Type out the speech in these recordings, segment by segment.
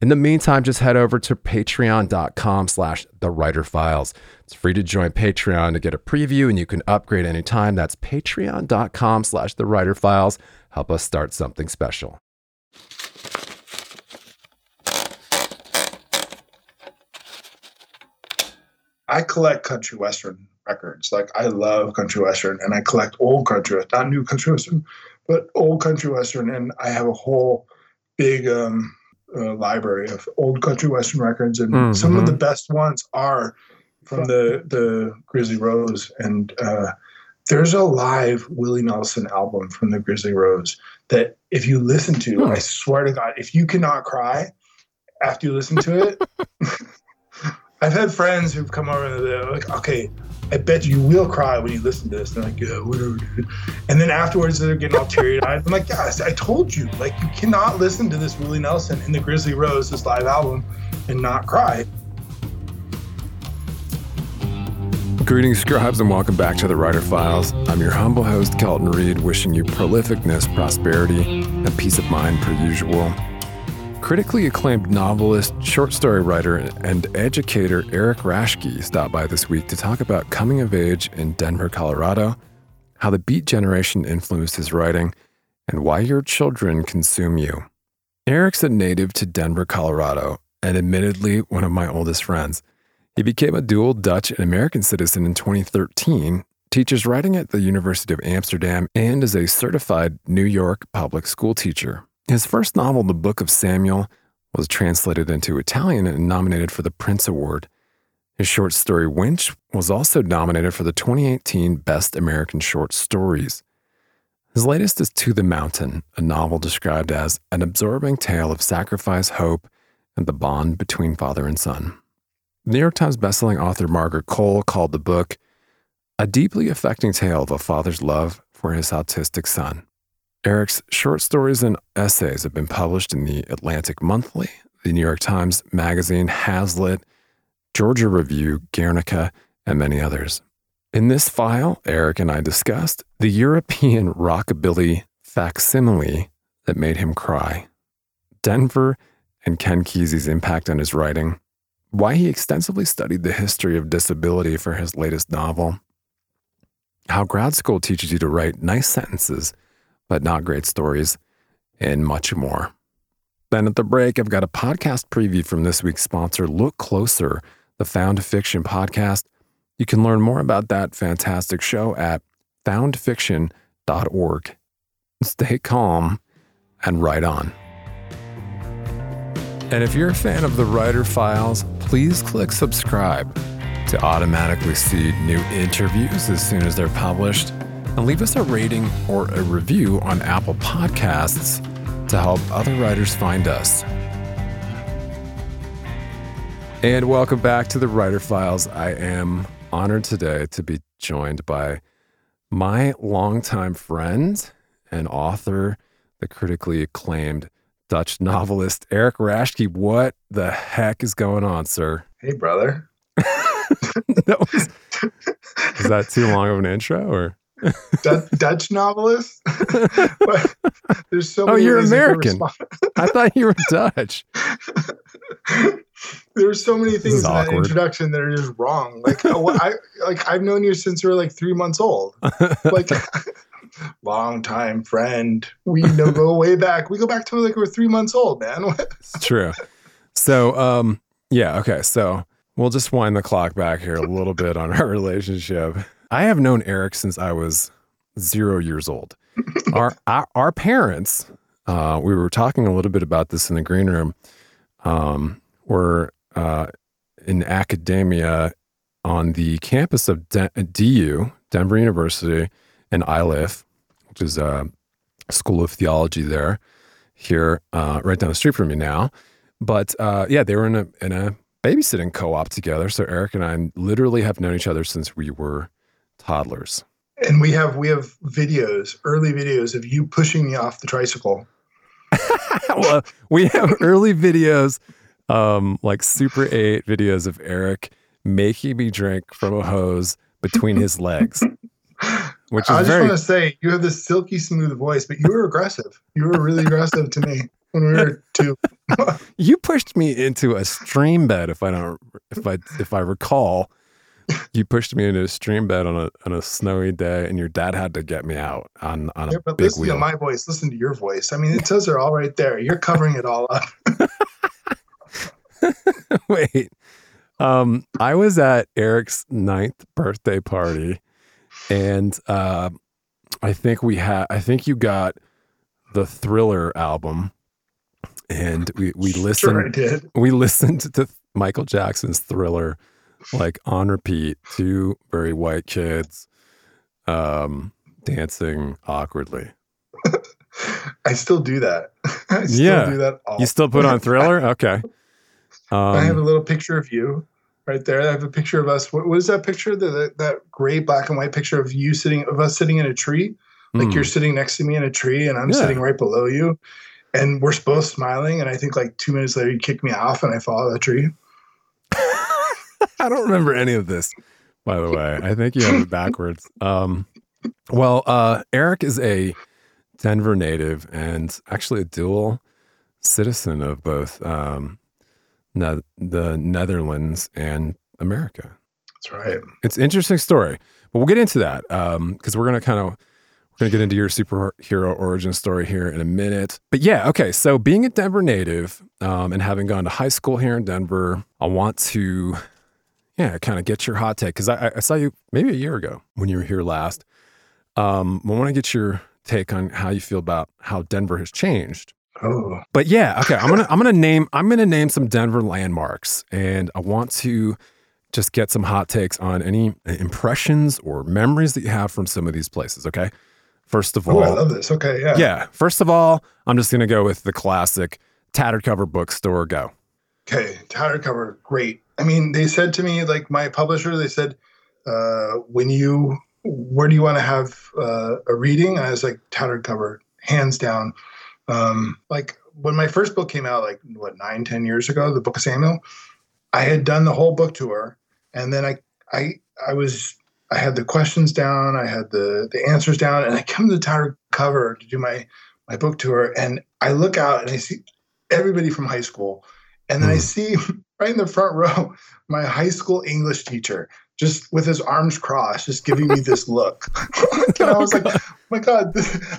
In the meantime, just head over to patreon.com slash the writer files. It's free to join Patreon to get a preview and you can upgrade anytime. That's patreon.com slash the writer files. Help us start something special. I collect country western records. Like I love country western, and I collect old country, not new country western, but old country western. And I have a whole big um, uh, library of old country western records, and mm-hmm. some of the best ones are from the the Grizzly Rose. And uh, there's a live Willie Nelson album from the Grizzly Rose that if you listen to, I swear to God, if you cannot cry after you listen to it. I've had friends who've come over and they're like, okay, I bet you will cry when you listen to this. And like, yeah, whatever, dude. And then afterwards, they're getting all teary eyed. I'm like, yes, I told you. Like, you cannot listen to this Willie Nelson in the Grizzly Rose, this live album, and not cry. Greetings, scribes, and welcome back to the Writer Files. I'm your humble host, Kelton Reid, wishing you prolificness, prosperity, and peace of mind per usual. Critically acclaimed novelist, short story writer, and educator Erik Raschke stopped by this week to talk about coming of age in Denver, Colorado, how the Beat generation influenced his writing, and why your children consume you. Erik's a native to Denver, Colorado, and admittedly one of my oldest friends. He became a dual Dutch and American citizen in 2013, teaches writing at the University of Amsterdam, and is a certified New York public school teacher. His first novel, The Book of Samuel, was translated into Italian and nominated for the Printz Award. His short story Winch was also nominated for the 2018 Best American Short Stories. His latest is To the Mountain, a novel described as an absorbing tale of sacrifice, hope, and the bond between father and son. New York Times bestselling author Margaret Coel called the book a deeply affecting tale of a father's love for his autistic son. Erik's short stories and essays have been published in the Atlantic Monthly, the New York Times Magazine, Hazlitt, Georgia Review, Guernica, and many others. In this file, Erik and I discussed the European rockabilly facsimile that made him cry, Denver and Ken Kesey's impact on his writing, why he extensively studied the history of disability for his latest novel, how grad school teaches you to write nice sentences but not great stories, and much more. Then at the break, I've got a podcast preview from this week's sponsor, Look Closer, the Found Fiction podcast. You can learn more about that fantastic show at foundfiction.org. Stay calm and write on. And if you're a fan of the Writer Files, please click subscribe to automatically see new interviews as soon as they're published and leave us a rating or a review on Apple Podcasts to help other writers find us. And welcome back to the Writer Files. I am honored today to be joined by my longtime friend and author, the critically acclaimed Dutch novelist Erik Raschke. What the heck is going on, sir? Hey, brother. that was, is that too long of an intro or? Dutch novelist. There's so. Oh, you're American. I thought you were Dutch. There's so many things in that introduction that are just wrong. Like uh, I like I've known you since you were like three months old. Like long time friend. We know go way back. We go back to like we're three months old, man. it's true. So um yeah, okay. So we'll just wind the clock back here a little bit on our relationship. I have known Erik since I was zero years old. our, our our parents, uh, we were talking a little bit about this in the green room. Um, were uh, in academia on the campus of De- DU, Denver University, and Iliff, which is a school of theology there, here uh, right down the street from me now. But uh, yeah, they were in a in a babysitting co-op together. So Erik and I literally have known each other since we were toddlers. And we have we have videos, early videos of you pushing me off the tricycle. well, we have early videos, um, like Super 8 videos of Erik making me drink from a hose between his legs. Which is I just very want to say you have this silky smooth voice, but you were aggressive. You were really aggressive to me when we were two. you pushed me into a stream bed if I don't if I if I recall. You pushed me into a stream bed on a on a snowy day, and your dad had to get me out on on a Yeah, but big listen wheel. to my voice. Listen to your voice. I mean, it says they're all right there. You're covering it all up. Wait. Um, I was at Erik's ninth birthday party, and uh, I think we had. I think you got the Thriller album, and we we listened. Sure. We listened to Michael Jackson's Thriller, like on repeat. Two very white kids, um, dancing awkwardly. I still do that. I still Yeah. do that. All You still put on Thriller? Okay. I have a Um, little picture of you right there. I have a picture of us. What, what is that picture? The, that that gray, black, and white picture of you sitting, of us sitting in a tree. Like hmm. you're sitting next to me in a tree, and I'm Yeah. sitting right below you, and we're both smiling. And I think like two minutes later, you kick me off, and I fall out of the tree. I don't remember any of this, by the way. I think you have it backwards. Um, well, uh, Erik is a Denver native and actually a dual citizen of both um, ne- the Netherlands and America. That's right. It's an interesting story, but we'll get into that because we're going to kind of we're going to get into your superhero origin story here in a minute. But yeah, okay. So being a Denver native um, and having gone to high school here in Denver, I want to yeah kind of get your hot take because I, I saw you maybe a year ago when you were here last. Um, I want to get your take on how you feel about how Denver has changed Oh, but yeah, okay. I'm gonna I'm gonna name I'm gonna name some Denver landmarks, and I want to just get some hot takes on any impressions or memories that you have from some of these places. Okay. First of oh, I all, love this. Okay, yeah. yeah. First of all, I'm just gonna go with the classic tattered cover bookstore. Go. Okay, tattered cover, great. I mean, they said to me, like my publisher, they said, uh, when you, where do you want to have uh, a reading? And I was like, tattered cover, hands down. Um, like when my first book came out, like what nine, ten years ago, the Book of Samuel, I had done the whole book tour, and then I, I, I was, I had the questions down, I had the the answers down, and I come to the tattered cover to do my my book tour, and I look out and I see everybody from high school. And then I Hmm. see right in the front row my high school English teacher just with his arms crossed, just giving me this look. and I was like, oh my God,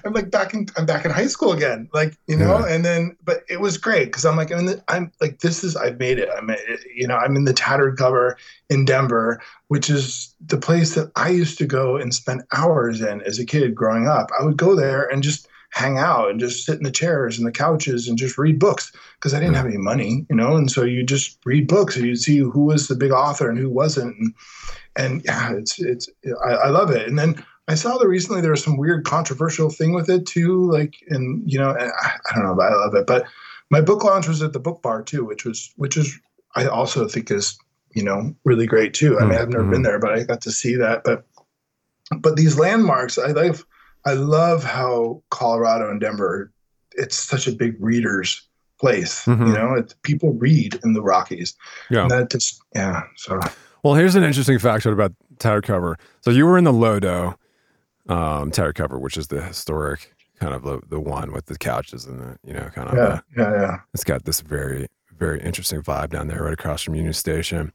I'm like back in I'm back in high school again. Like, you know, and then but it was great because I'm like, I'm, in the, I'm like, this is I've made it. I'm you know, I'm in the tattered cover in Denver, which is the place that I used to go and spend hours in as a kid growing up. I would go there and just hang out and just sit in the chairs and the couches and just read books because I didn't have any money, you know, and so you just read books and you see who was the big author and who wasn't, and, and yeah, it's it's I, I love it. And then I saw that recently there was some weird controversial thing with it too, like and you know, I, I don't know, but I love it. But my book launch was at the Book Bar too, which was which is I also think is you know really great too. I mean, I've never Mhm. been there, but I got to see that. But but these landmarks, I love. I love how Colorado and Denver, it's such a big readers place. Mhm. You know, it's people read in the Rockies. Yeah. And that just yeah. So Well, here's an interesting factoid about tattered cover. So you were in the Lodo um, tattered cover, which is the historic kind of the, the one with the couches and the you know kind of yeah, the, yeah, yeah. it's got this very very interesting vibe down there right across from Union Station.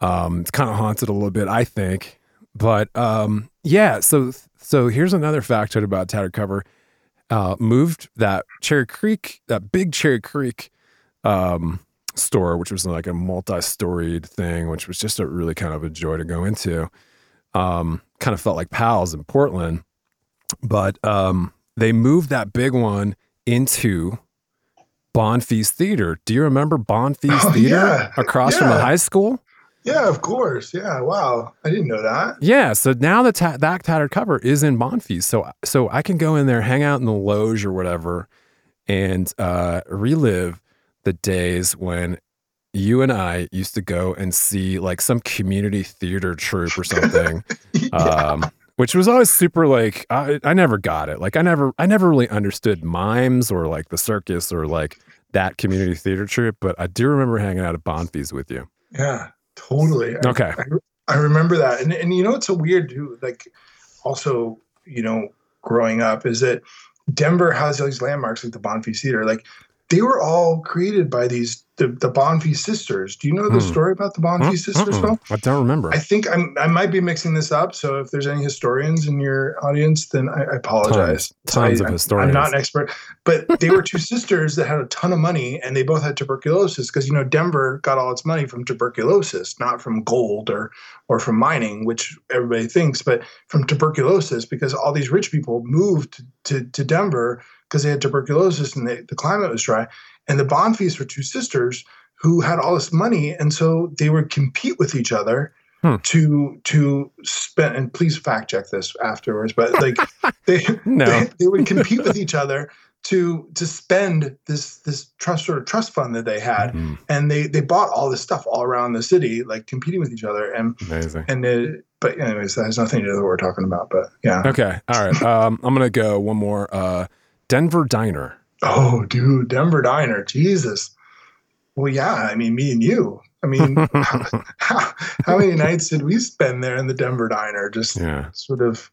Um, it's kind of haunted a little bit, I think, but um, yeah. So so here's another factoid about tattered cover. Uh, moved that Cherry Creek, that big Cherry Creek um, store, which was like a multi-storied thing, which was just a really kind of a joy to go into. um, kind of felt like Powell's in Portland. But um, they moved that big one into Bonfils Theater. Do you remember Bonfils Oh, Theater yeah. across from the high school? Yeah, of course. Yeah. Wow. I didn't know that. Yeah, so now the ta- that tattered cover is in Bonfils, so so I can go in there, hang out in the loge or whatever, and uh, relive the days when you and I used to go and see like some community theater troupe or something, um, which was always super like I, I never got it. Like I never I never really understood mimes or like the circus or like that community theater troupe, but I do remember hanging out at Bonfils with you. Yeah, totally. Okay. I, I remember that. And, and you know it's a weird too? Like, also, you know, growing up is that Denver has all these landmarks like the Bonfils Theater. Like, they were all created by these the, the Bonfils sisters. Do you know the Hmm. story about the Bonfils sisters? Mm-mm. Phil? I don't remember. I think I'm I might be mixing this up. So if there's any historians in your audience, then I, I apologize. Tons, tons I, of historians. I'm not an expert, but they were two sisters that had a ton of money, and they both had tuberculosis because you know Denver got all its money from tuberculosis, not from gold or or from mining, which everybody thinks, but from tuberculosis because all these rich people moved to to Denver because they had tuberculosis and they, the climate was dry. And the Bonfils were two sisters who had all this money, and so they would compete with each other Hmm. to to spend. And please fact check this afterwards, but like they No. they, they would compete with each other to to spend this this trust sort of trust fund that they had, Mhm. and they they bought all this stuff all around the city, like competing with each other, and Amazing. and it, but anyways, that has nothing to do with what we're talking about. But yeah, Okay. All right. Um, I'm gonna go one more. Uh, Denver Diner. oh dude, Denver Diner, Jesus. Well, yeah, I mean, me and you. I mean, how, how, many nights did we spend there in the Denver Diner, just Yeah. sort of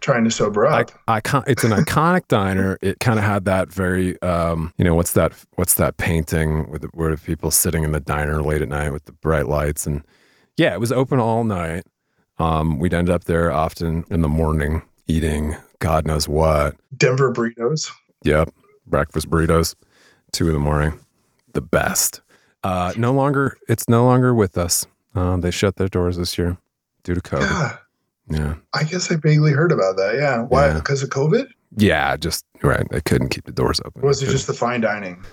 trying to sober I, up? icon- it's an iconic diner. It kind of had that very, um, you know, what's that? What's that painting with the, where the people sitting in the diner late at night with the bright lights and yeah, it was open all night. Um, we'd end up there often in the morning eating God knows what. Denver burritos. Yep, breakfast burritos, two in the morning, the best. Uh, no longer, it's no longer with us. Um, they shut their doors this year due to COVID. Yeah, Yeah, I guess I vaguely heard about that. Yeah, why? Yeah. Because of COVID? yeah, just right. They couldn't keep the doors open. Or was it just the fine dining?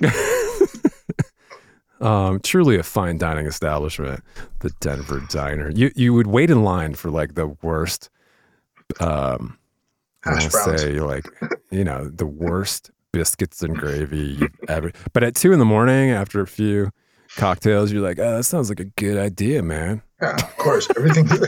um, truly a fine dining establishment, the Denver Diner. You you would wait in line for like the worst. Um, Hash to say like you know the worst biscuits and gravy you've ever. But at two in the morning, after a few cocktails, you're like, oh, that sounds like a good idea, man. Yeah, of course. Everything.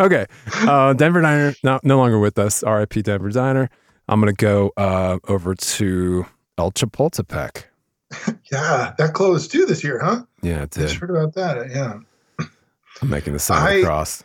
Okay, uh, Denver Diner no, no longer with us. R.I.P. Denver Diner. I'm gonna go uh, over to El Chapultepec. yeah, that closed too this year, huh? Yeah, it I just heard about that. Yeah. I'm making the sign I- across.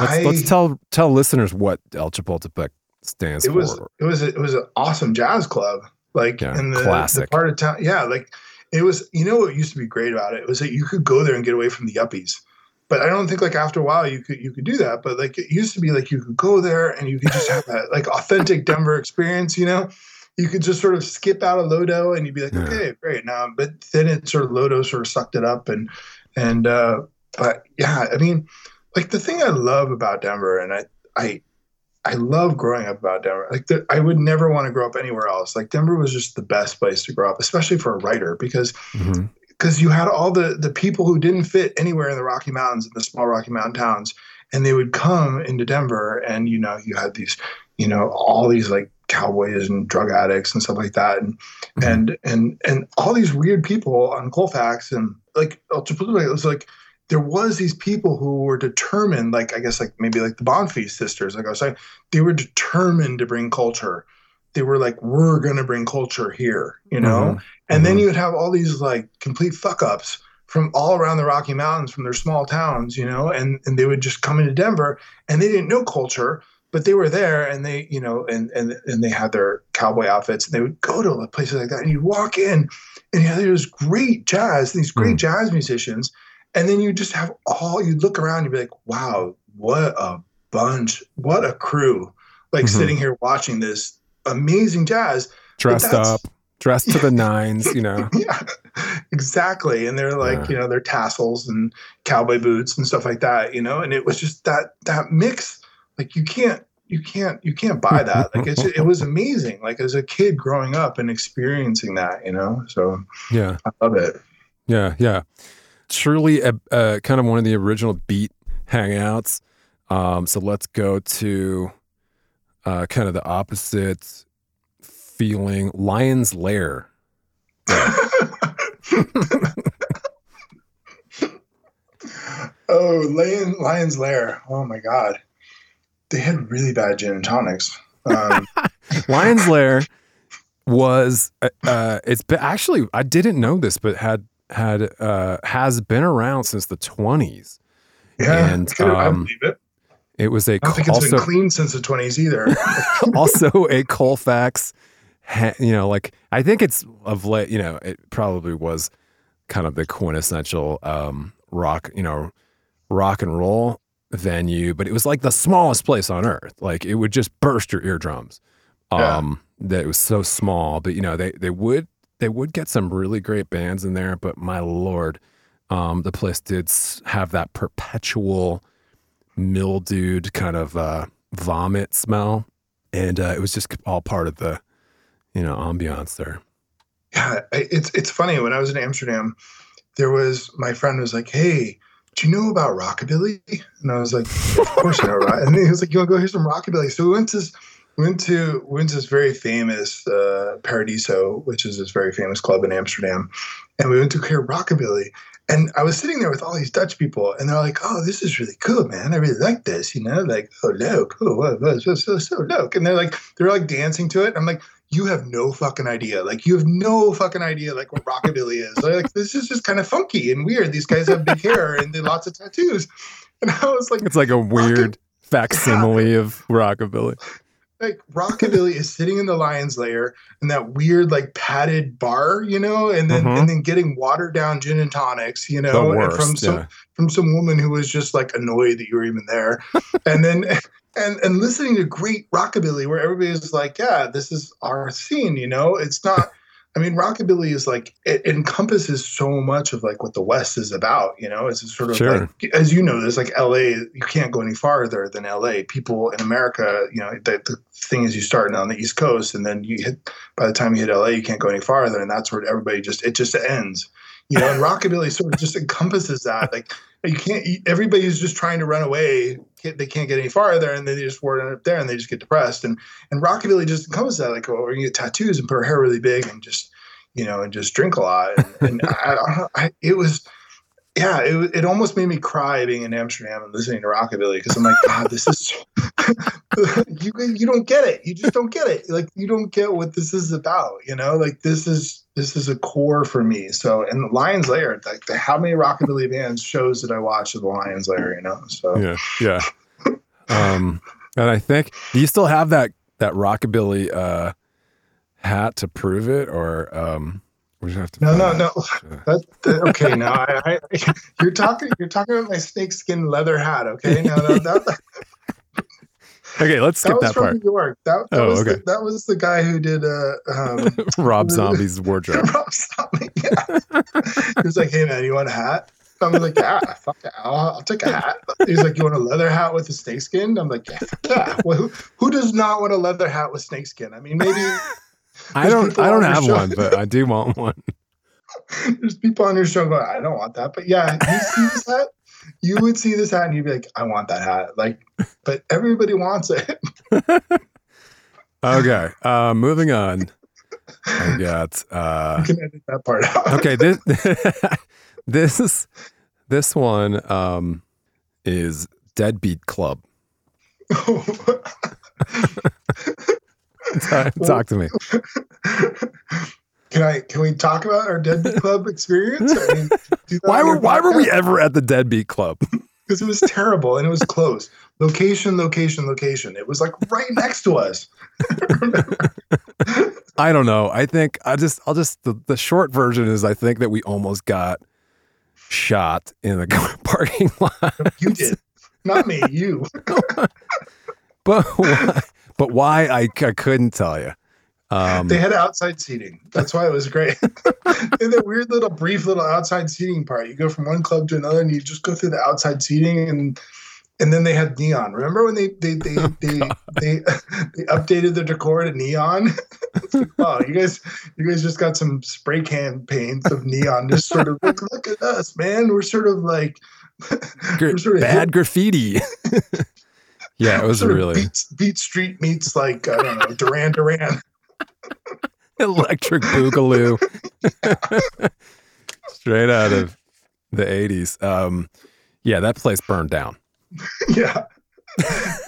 Let's, I, let's tell tell listeners what El Chapultepec stands it was for. it was a, it was an awesome jazz club, like Yeah, in the, the classic. part of town. Yeah, like it was. You know what used to be great about it was that you could go there and get away from the yuppies. But I don't think like after a while you could you could do that. But like it used to be like you could go there and you could just have that like authentic Denver experience. You know, you could just sort of skip out of Lodo and you'd be like, Yeah. okay, great. Now, but then it sort of Lodo sort of sucked it up and and uh, but yeah, I mean, like the thing I love about Denver and I I I love growing up about Denver. Like the, I would never want to grow up anywhere else. Like Denver was just the best place to grow up, especially for a writer, because Mhm. because you had all the the people who didn't fit anywhere in the Rocky Mountains, in the small Rocky Mountain towns, and they would come into Denver, and you know you had these, you know, all these like cowboys and drug addicts and stuff like that, and Mhm. and and and all these weird people on Colfax and like it was like there was these people who were determined, like I guess like maybe like the Bonfils sisters, like I was saying, they were determined to bring culture. They were like, we're gonna bring culture here, you know. Mhm. And then Mhm. you would have all these like complete fuck ups from all around the Rocky Mountains, from their small towns, you know, and, and they would just come into Denver and they didn't know culture, but they were there and they, you know, and and and they had their cowboy outfits and they would go to places like that and you'd walk in and you yeah, there's great jazz, these great Mm. jazz musicians, and then you just have all you'd look around, you'd be like, wow, what a bunch, what a crew, like Mhm. sitting here watching this amazing jazz dressed up, dressed to the nines, you know. yeah, exactly. And they're like, Yeah. you know, their tassels and cowboy boots and stuff like that, you know. And it was just that that mix. Like you can't you can't you can't buy that. Like it's it was amazing. Like as a kid growing up and experiencing that, you know. So Yeah, I love it. yeah, yeah. Truly, a, uh, kind of one of the original beat hangouts. Um, so let's go to uh, kind of the opposite feeling. Lion's Lair. oh, Lion, Lion's Lair. Oh my god, they had really bad gin and tonics. Um, Lion's Lair was uh, uh, it's been, actually I didn't know this, but had had uh, has been around since the twenties. yeah, And, I um, believe it. It was a I don't think it's also been clean since the twenties either. also a Colfax. You know, like I think it's of late. You know, it probably was kind of the quintessential um, rock. You know, rock and roll venue, but it was like the smallest place on earth. Like it would just burst your eardrums. Yeah. Um, that it was so small, but you know they they would they would get some really great bands in there. But my lord, um, the place did have that perpetual mildewed kind of uh, vomit smell, and uh, it was just all part of the you know ambiance there. Yeah, it's it's funny. When I was in Amsterdam, there was my friend was like, "Hey, do you know about rockabilly?" And I was like, "Of course I know." Right? And he was like, "You want to go hear some rockabilly?" So we went to this, went to went to this very famous uh, Paradiso, which is this very famous club in Amsterdam, and we went to hear rockabilly. And I was sitting there with all these Dutch people, and they're like, "Oh, this is really cool, man. I really like this." You know, like, "Oh, look, oh, what, what, so, so, so, look," and they're like, they're like dancing to it. I'm like, you have no fucking idea. Like you have no fucking idea like what rockabilly is. Like this is just kind of funky and weird. These guys have big hair and they lots of tattoos. And I was like, It's like a weird facsimile of rockabilly. Like rockabilly is sitting in the lion's lair in that weird like padded bar, you know, and then Mhm. and then getting watered down gin and tonics, you know, worst. from some yeah. from some woman who was just like annoyed that you were even there. and then and and listening to great rockabilly where everybody's like, yeah, this is our scene, you know? It's not I mean, rockabilly is like it encompasses so much of like what the West is about, you know. It's sort of Sure. like, as you know, there's like L.A. You can't go any farther than L.A. People in America, you know, the, the thing is you start on the East Coast, and then you hit by the time you hit L.A., you can't go any farther, and that's where everybody just it just ends, you know. And rockabilly sort of just encompasses that, like you can't. you- Everybody's just trying to run away. Can't, they can't get any farther, and then they just ward up there, and they just get depressed. And and rockabilly just encompasses that, like, oh, you get tattoos and put our hair really big, and just you know, and just drink a lot. And, and I, I, I, it was, yeah, it, it almost made me cry being in Amsterdam and listening to rockabilly because I'm like, God, this is you. You don't get it. You just don't get it. Like you don't get what this is about. You know, like this is this is a core for me. So, and Lions Lair, like the, how many rockabilly bands shows did I watch of the Lions Lair. You know, so yeah, yeah. Um, and I think do you still have that that rockabilly uh, hat to prove it, or um, we just have to? No, no, no. That, that- okay, now I, I, you're talking. You're talking about my snakeskin leather hat. Okay, now that, that, Okay, let's that skip was that from part. New York. That, that Oh, was okay. the, that was the guy who did uh, um, Rob Zombie's wardrobe. Rob Zombie. Yeah. he was like, "Hey man, you want a hat?" I was like, "Yeah, fuck yeah, I'll, I'll take a hat." He's like, "You want a leather hat with a snakeskin?" I'm like, "Yeah, fuck yeah." Well, who, who does not want a leather hat with snakeskin? I mean, maybe I don't. I don't on have one, but I do want one. there's people on your show going, "I don't want that," but yeah, you see this hat. You would see this hat and you'd be like, "I want that hat." Like, but everybody wants it. Okay, uh, moving on. I got. Uh, You can edit that part out. okay this this is this one um is deadbeat club talk, talk to me Can I? Can we talk about our Deadbeat Club experience? I mean, why were why were we ever at the deadbeat club Because it was terrible and it was close. Location, location, location. It was like right next to us. i don't know i think i just i'll just the, the short version is i think that we almost got shot in the parking lot You did, not me. You. but why, but why I, I couldn't tell you Um, they had outside seating. That's why it was great. and that weird little brief little outside seating part. You go from one club to another, and you just go through the outside seating, and and then they had neon. Remember when they they they oh, they, they, they updated the decor to neon? like, oh, you guys you guys just got some spray can paints of neon. Just sort of like, look at us, man. We're sort of like we're sort of bad hip. graffiti. yeah, it was really Beat, Beat Street meets like I don't know Duran Duran. Electric Boogaloo. Straight out of the 80s. Um, yeah, that place burned down. yeah.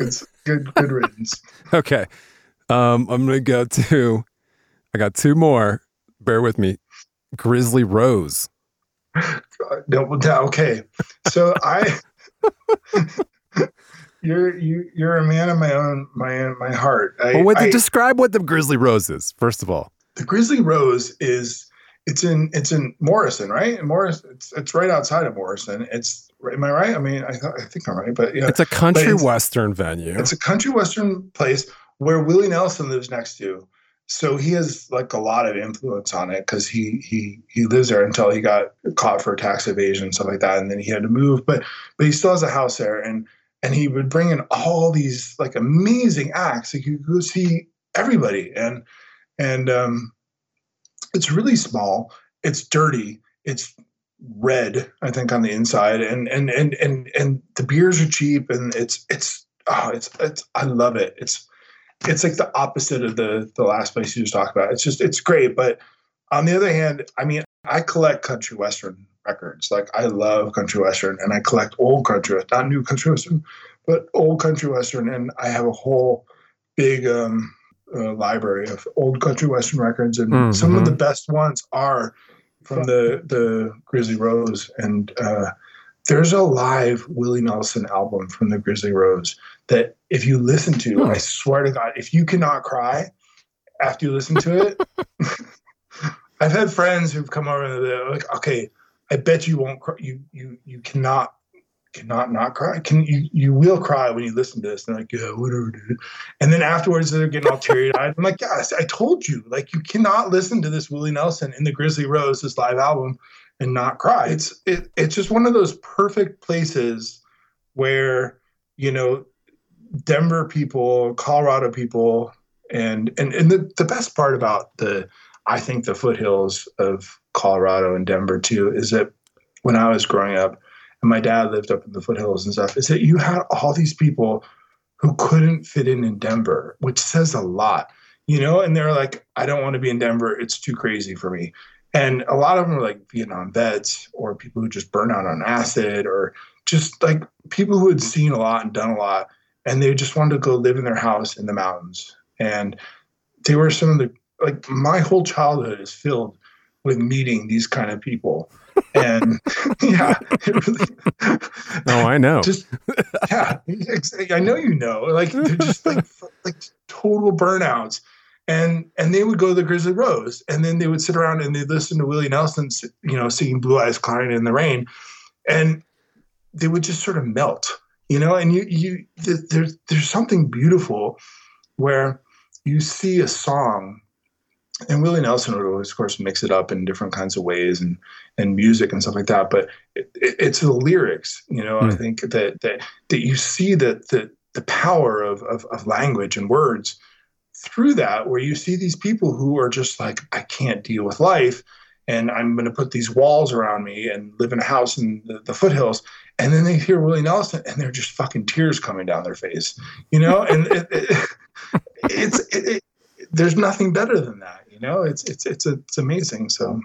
It's good good riddance. Okay. Um, I'm gonna go to I got two more. Bear with me. Grizzly Rose. No, okay. So I you're you you're a man of my own my my heart. I, well, what, I, describe what the Grizzly Rose is first of all. The Grizzly Rose is it's in it's in Morrison, right? In Morrison, it's it's right outside of Morrison. It's am I right? I mean, I, I think I'm right, but yeah, it's a country western venue. It's a country western place where Willie Nelson lives next to. So he has like a lot of influence on it because he he he lives there until he got caught for tax evasion and stuff like that, and then he had to move. But but he still has a house there, and and he would bring in all these like amazing acts. Like you could see everybody, and and um, it's really small. It's dirty. It's red, I think, on the inside, and and and and and the beers are cheap, and it's it's oh, it's it's I love it. It's it's like the opposite of the the last place you just talked about. It's just it's great, but on the other hand, I mean, I collect country western records. Like I love country western, and I collect old country, not new country western, but old country western, and I have a whole big um, uh, library of old country western records, and mm-hmm. some of the best ones are from the the Grizzly Rose, and uh, there's a live Willie Nelson album from the Grizzly Rose that if you listen to, I swear to God, if you cannot cry after you listen to it. I've had friends who've come over and they're like, okay, I bet you won't cry. You you you cannot cannot not cry. Can you you will cry when you listen to this? And like, yeah, whatever, dude. And then afterwards they're getting all teary eyed. I'm like, yes, I told you. Like you cannot listen to this Willie Nelson in the Grizzly Rose, this live album, and not cry. It's it, it's just one of those perfect places where, you know, Denver people, Colorado people, and and and the, the best part about the I think the foothills of Colorado and Denver too is that when I was growing up, and my dad lived up in the foothills and stuff, is that you had all these people who couldn't fit in in Denver, which says a lot, you know. And they're like, I don't want to be in Denver; it's too crazy for me. And a lot of them are like Vietnam vets or people who just burn out on acid or just like people who had seen a lot and done a lot, and they just wanted to go live in their house in the mountains. And they were some of the like my whole childhood is filled with meeting these kind of people. And yeah, really, oh, I know. Just yeah, I know you know. Like they're just like like total burnouts. And and they would go to the Grizzly Rose, and then they would sit around and they'd listen to Willie Nelson, you know, singing "Blue Eyes Crying in the Rain," and they would just sort of melt, you know. And you you there's there's something beautiful where you see a song and Willie Nelson would always, of course, mix it up in different kinds of ways and and music and stuff like that. But it, it, it's the lyrics, you know. Mm. I think that that that you see that the the power of, of of language and words through that, where you see these people who are just like, I can't deal with life, and I'm going to put these walls around me and live in a house in the, the foothills. And then they hear Willie Nelson, and they're just fucking tears coming down their face, you know. And it, it, it's it, there's nothing better than that know, it's it's it's it's amazing. So.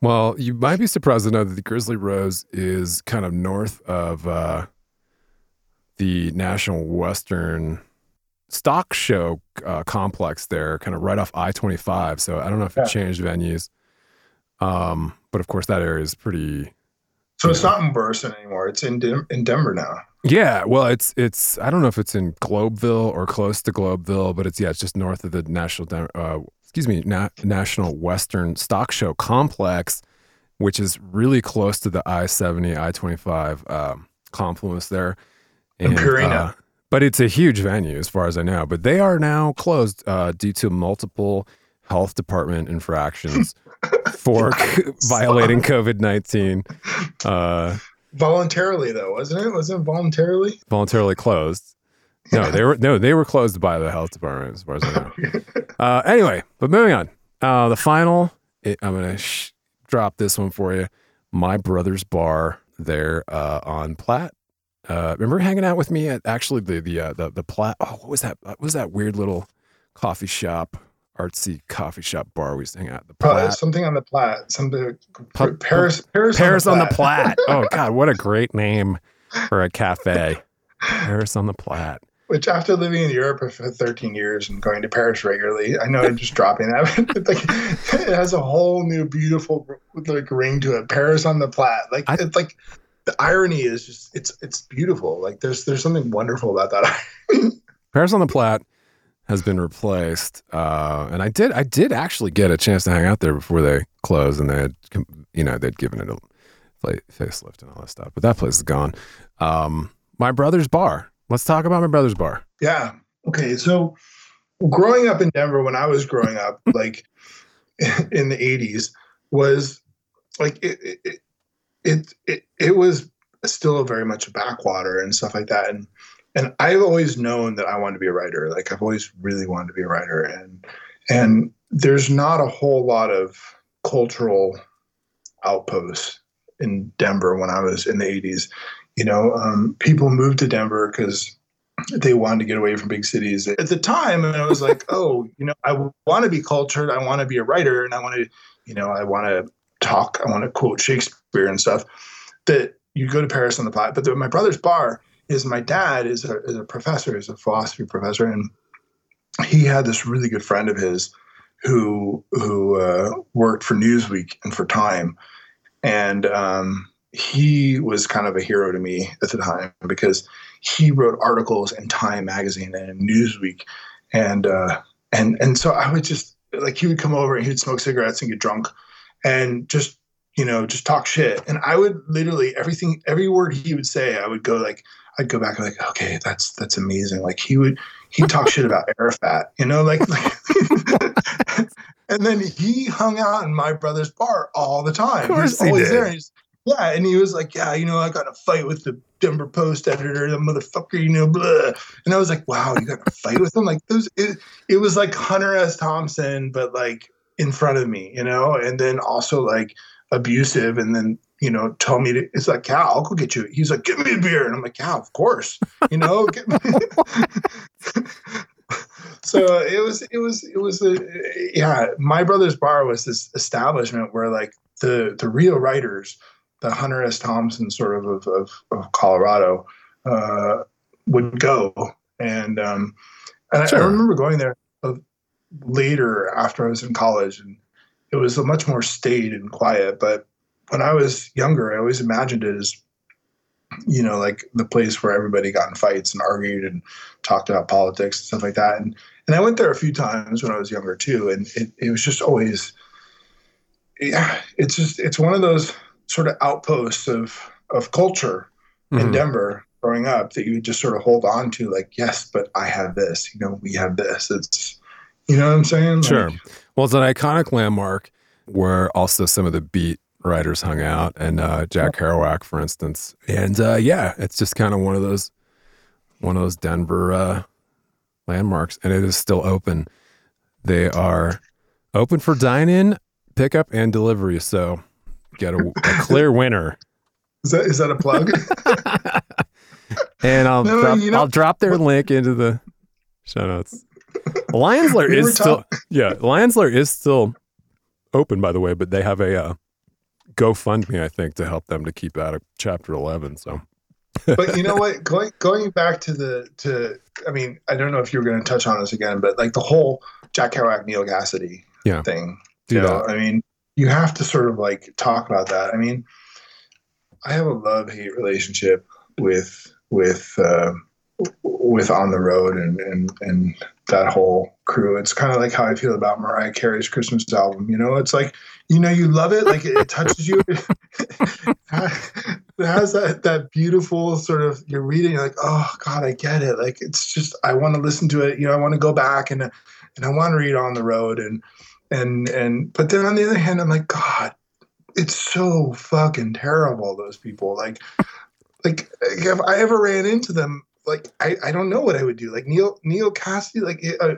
Well, you might be surprised to know that the Grizzly Rose is kind of north of uh, the National Western Stock Show uh, complex there, kind of right off I 25. So I don't know if yeah. it changed venues. Um, but of course, that area is pretty. So it's know. not in Burson anymore. It's in in Denver now. Yeah, well, it's it's I don't know if it's in Globeville or close to Globeville, but it's yeah, it's just north of the National uh, excuse me, Na- National Western Stock Show Complex, which is really close to the I 70, I 25 um, confluence there. And. Uh, but it's a huge venue as far as I know. But they are now closed uh, due to multiple health department infractions for violating COVID nineteen. Uh, voluntarily though, wasn't it? Wasn't it voluntarily? Voluntarily closed. No, they were no, they were closed by the health department as far as I know. uh, anyway, but moving on. Uh, the final, it, I'm gonna sh- drop this one for you. My brother's bar there uh, on Platte. Uh, remember hanging out with me at actually the the uh, the the Platte? Oh, what was that? What was that weird little coffee shop, artsy coffee shop bar we used to hang out? At? The Probably Platt. something on the Platte. Something Pu- Paris. Paris. Paris on the. Platte. Oh God, what a great name for a cafe. Paris on the Platte. Which, after living in Europe for 13 years and going to Paris regularly, I know I'm just dropping that. But like, it has a whole new beautiful like ring to it. Paris on the Platte. Like I- it's like the irony is just it's it's beautiful. Like there's there's something wonderful about that. Paris on the Platte has been replaced, uh, and I did I did actually get a chance to hang out there before they closed, and they had you know they'd given it a fa- facelift and all that stuff. But that place is gone. Um, my brother's bar. Let's talk about my brother's bar. Yeah. Okay. So growing up in Denver, when I was growing up, like in the 80s, was like it, it, it, it, it, was still very much a backwater and stuff like that. And, and I've always known that I wanted to be a writer. Like I've always really wanted to be a writer. And, and there's not a whole lot of cultural outposts in Denver when I was in the 80s. You know, um, people moved to Denver because they wanted to get away from big cities. At the time, and I was like, oh, you know, I want to be cultured. I want to be a writer, and I want to, you know, I want to talk. I want to quote Shakespeare and stuff. That you go to Paris on the Platte, but the, my brother's bar is my dad is a, is a professor, is a philosophy professor, and he had this really good friend of his who who uh, worked for Newsweek and for Time, and um, he was kind of a hero to me at the time because he wrote articles in Time magazine and Newsweek, and uh, and and so I would just like he would come over and he'd smoke cigarettes and get drunk, and just you know just talk shit, and I would literally everything every word he would say I would go like I'd go back and like okay that's that's amazing. Like he would he'd talk shit about Arafat you know like, like and then he hung out in my brother's bar all the time. Of course he he was always did. there. He's- yeah, and he was like, "Yeah, you know, I got a fight with the Denver Post editor, the motherfucker, you know, blah." And I was like, "Wow, you got a fight with him?" Like those, it, it was like Hunter S. Thompson, but like in front of me, you know, and then also like abusive, and then you know, tell me to. It's like, "Cal, I'll go get you." He's like, "Give me a beer," and I'm like, "Yeah, of course," you know. so it was, it was, it was a, yeah. My brother's bar was this establishment where like the the real writers the Hunter S. Thompson sort of of, of, of Colorado uh, would go, and um, and I- Sure. I, remember going there uh, later after I was in college, and it was a much more staid and quiet. But when I was younger, I always imagined it as you know like the place where everybody got in fights and argued and talked about politics and stuff like that. And and I went there a few times when I was younger too, and it, it was just always yeah, it's just it's one of those sort of outposts of of culture in Mhm. Denver growing up that you just sort of hold on to like yes but I have this you know we have this it's you know what I'm saying Like, Sure. Well, it's an iconic landmark where also some of the beat writers hung out, and uh, Jack Kerouac, for instance. And uh, yeah, it's just kind of one of those one of those Denver uh, landmarks, and it is still open. They are open for dine-in, pickup, and delivery. So get a, a clear winner. is that is that a plug And I'll No, drop, you know- I'll drop their link into the show notes. Lions Lair We is still talk- yeah. Lions Lair is still open, by the way, but they have a uh, GoFundMe, I think, to help them to keep out of Chapter Eleven. So but you know what going going back to the to I mean I don't know if you were going to touch on this again but like the whole Jack Kerouac Neal Cassady Yeah. thing do you know. I mean, you have to sort of like talk about that. I mean, I have a love hate relationship with with uh, with on the road and and and that whole crew. It's kind of like how I feel about Mariah Carey's Christmas album. You know, it's like you know you love it, like it, it touches you. it has that that beautiful sort of you're reading you're like oh god i get it like it's just i want to listen to it you know i want to go back and and i want to read on the road and and and but then on the other hand i'm like god it's so fucking terrible those people. Like like if i ever ran into them? Like i i don't know what i would do. Like Neil Neal Cassady like uh,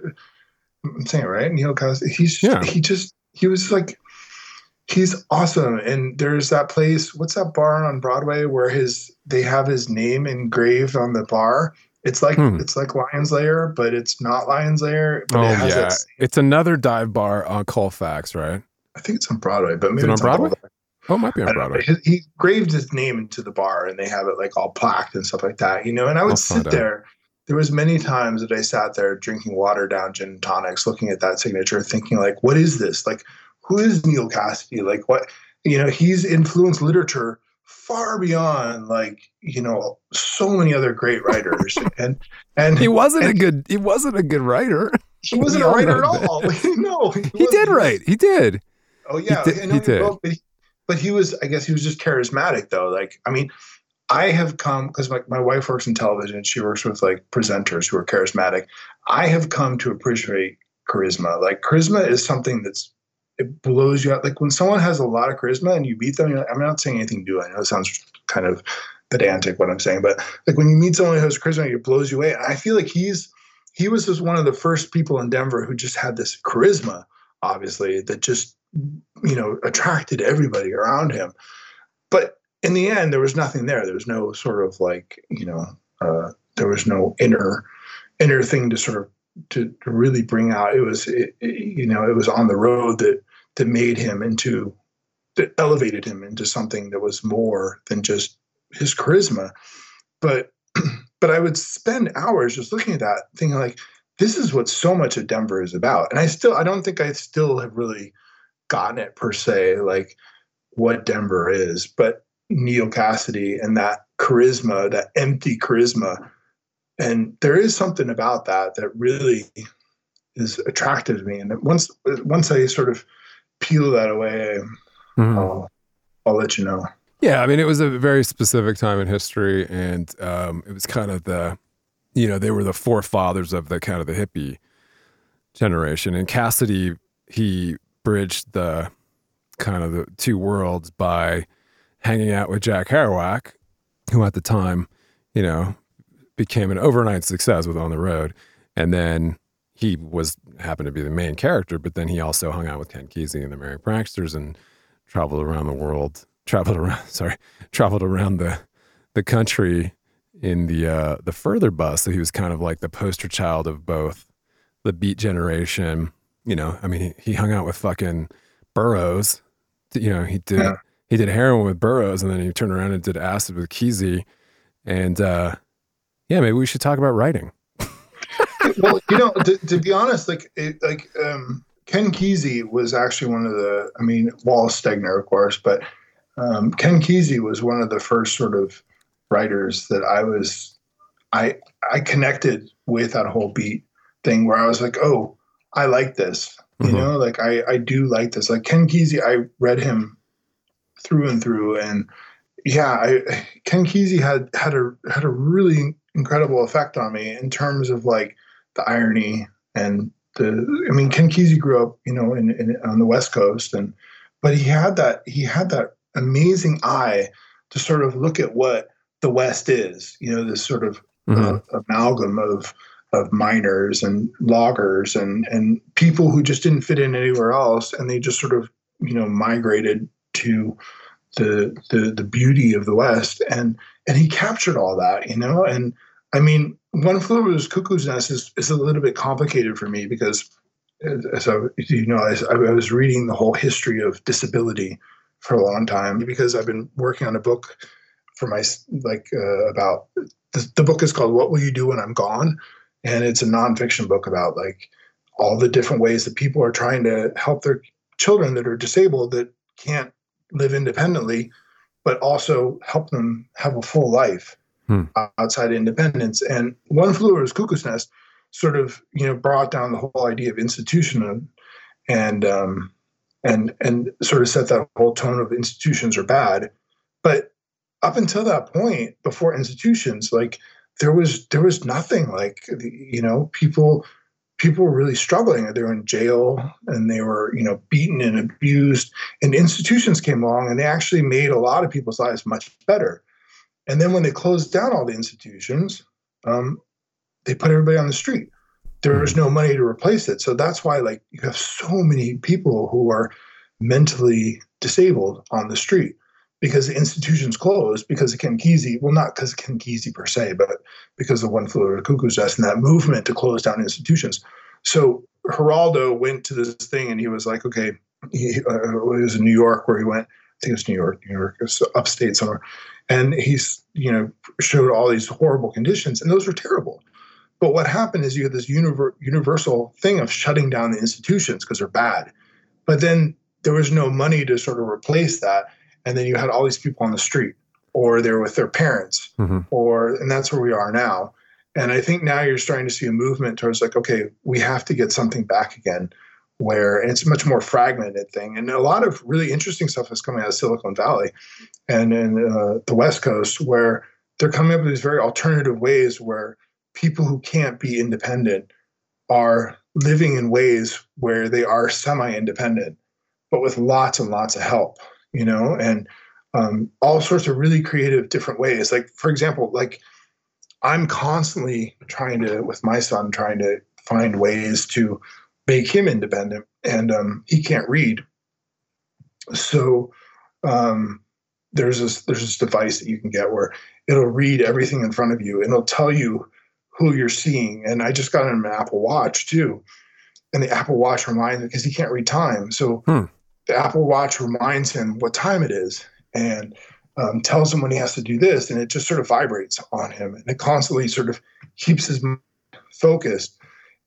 i'm saying it right Neal Cassady he's Yeah. he just he was like he's awesome. And there's that place what's that bar on broadway where his they have his name engraved on the bar it's like Hmm. it's like lion's lair but it's not lion's lair but Oh it has yeah, it's another dive bar on Colfax, right? i think it's on broadway but maybe it on Broadway? Boulevard. Oh, it might be on know. Broadway. He, he graved his name into the bar and they have it like all plaqued and stuff like that, you know. And I would I'll sit out. there. There was many times that I sat there drinking water down gin and tonics, looking at that signature, thinking like, what is this? Like, who is Neal Cassady? Like, what? You know, he's influenced literature far beyond like you know so many other great writers, and and He wasn't a good. He wasn't a good writer. he wasn't we a writer at all. no, He wasn't. did write. He did. Oh yeah, did- he did. wrote, but, he, but he was. I guess he was just charismatic, though. Like, I mean, I have come because my my wife works in television. She works with like presenters who are charismatic. I have come to appreciate charisma. Like, charisma is something that's it blows you out. Like when someone has a lot of charisma and you meet them, like, I'm not saying anything new. I know it sounds kind of pedantic what I'm saying, but like when you meet someone who has charisma, it blows you away. I feel like he's he was just one of the first people in Denver who just had this charisma, obviously, that just you know attracted everybody around him. But in the end, there was nothing there. There was no sort of like you know uh, there was no inner inner thing to sort of to, really bring out. It was it, it- you know it was on the road that that made him into that elevated him into something that was more than just his charisma. But but I would spend hours just looking at that, thinking like, this is what so much of Denver is about. And I still I don't think I still have really gotten it per se, like what Denver is. But Neal Cassady and that charisma, that empty charisma. And there is something about that that really is attractive to me. And once once I sort of peel that away, Mhm. I'll, I'll let you know. Yeah, I mean, it was a very specific time in history, and um, it was kind of the, you know, they were the forefathers of the kind of the hippie generation. And Cassady, he bridged the kind of the two worlds by hanging out with Jack Kerouac, who at the time, you know, became an overnight success with On the Road, and then he was happened to be the main character, but then he also hung out with Ken Kesey and the Merry Pranksters and traveled around the world, traveled around, sorry, traveled around the the country in the uh, the Furthur bus. So he was kind of like the poster child of both the Beat generation. You know, I mean, he, he hung out with fucking Burroughs. You know, he did Yeah. he did heroin with Burroughs, and then he turned around and did acid with Kesey. And uh, yeah, maybe we should talk about writing. well, you know, to, to be honest, like it, like um, Ken Kesey was actually one of the. I mean, Wallace Stegner, of course, but um, Ken Kesey was one of the first sort of writers that I was. I I connected with that whole beat thing where I was like, oh, I like this. You Mhm. know, like I I do like this. Like Ken Kesey, I read him through and through, and yeah, I Ken Kesey had had a had a really incredible effect on me in terms of like the irony and the I mean Ken Kesey grew up you know in, in on the West Coast and but he had that he had that amazing eye to sort of look at what the West is you know this sort of Mhm. uh, amalgam of of miners and loggers and and people who just didn't fit in anywhere else and they just sort of you know migrated to the the the beauty of the West and and he captured all that you know and I mean one flew over cuckoo's nest is, is a little bit complicated for me because as as I, you know as I, I was reading the whole history of disability for a long time because I've been working on a book for my like uh, about the, the book is called What Will You Do When I'm Gone? And it's a nonfiction book about like all the different ways that people are trying to help their children that are disabled that can't live independently, but also help them have a full life Hmm. outside independence. And One Flew Over His Cuckoo's Nest sort of you know brought down the whole idea of institution and um, and and sort of set that whole tone of institutions are bad. But up until that point, before institutions, like there was there was nothing like you know people people were really struggling. They were in jail and they were, you know, beaten and abused. And institutions came along and they actually made a lot of people's lives much better. And then when they closed down all the institutions, um, they put everybody on the street. There was no money to replace it. So that's why, like, you have so many people who are mentally disabled on the street because the institutions closed because of Ken Kesey. Well, not because of Ken Kesey per se, but because of One Flew Over the Cuckoo's Nest and that movement to close down institutions. So Geraldo went to this thing and he was like, okay, he uh, it was in New York where he went. I think it was New York, New York, it was upstate somewhere, and he's you know showed all these horrible conditions, and those were terrible. But what happened is you had this univer- universal thing of shutting down the institutions because they're bad, but then there was no money to sort of replace that and then you had all these people on the street or they're with their parents mm-hmm. or and that's where we are now and i think now you're starting to see a movement towards like okay we have to get something back again where it's a much more fragmented thing and a lot of really interesting stuff is coming out of silicon valley and in uh, the west coast where they're coming up with these very alternative ways where people who can't be independent are living in ways where they are semi-independent but with lots and lots of help you know, and um, all sorts of really creative different ways. Like, for example, like I'm constantly trying to, with my son, trying to find ways to make him independent, and um, he can't read. So um, there's this there's this device that you can get where it'll read everything in front of you and it'll tell you who you're seeing. And I just got him an Apple Watch too, and the Apple Watch reminds him because he can't read time, so hmm the Apple Watch reminds him what time it is and um, tells him when he has to do this, and it just sort of vibrates on him, and it constantly sort of keeps his focused.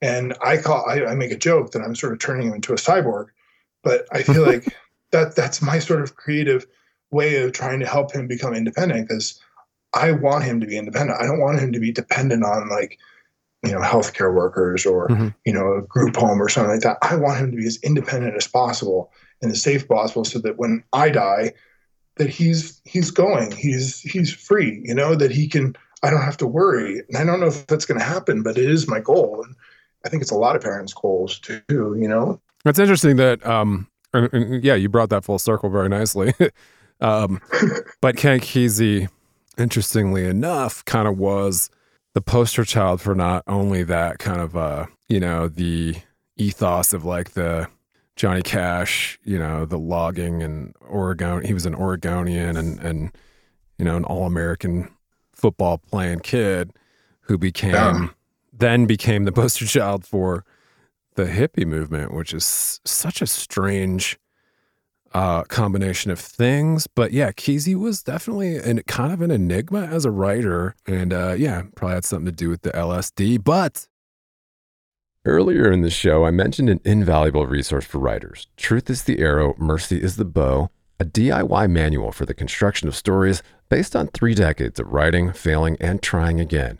And I call I, I make a joke that I'm sort of turning him into a cyborg, but I feel like that that's my sort of creative way of trying to help him become independent because I want him to be independent. I don't want him to be dependent on like you know healthcare workers or mm-hmm. you know a group home or something like that. I want him to be as independent as possible and as safe possible so that when I die, that he's he's going, he's he's free, you know, that he can I don't have to worry. And I don't know if that's gonna happen, but it is my goal. And I think it's a lot of parents' goals too, you know. It's interesting that um and, and yeah, you brought that full circle very nicely. um but Ken Kesey, interestingly enough, kind of was the poster child for not only that kind of uh, you know, the ethos of like the Johnny Cash, you know, the logging and Oregon. He was an Oregonian and and you know an all American football playing kid who became yeah. Then became the poster child for the hippie movement, which is such a strange uh, combination of things. But yeah, Kesey was definitely an, kind of an enigma as a writer, and uh, yeah, probably had something to do with the LSD. But Earlier in the show, I mentioned an invaluable resource for writers Truth is the Arrow, Mercy is the Bow, a DIY manual for the construction of stories based on three decades of writing, failing, and trying again.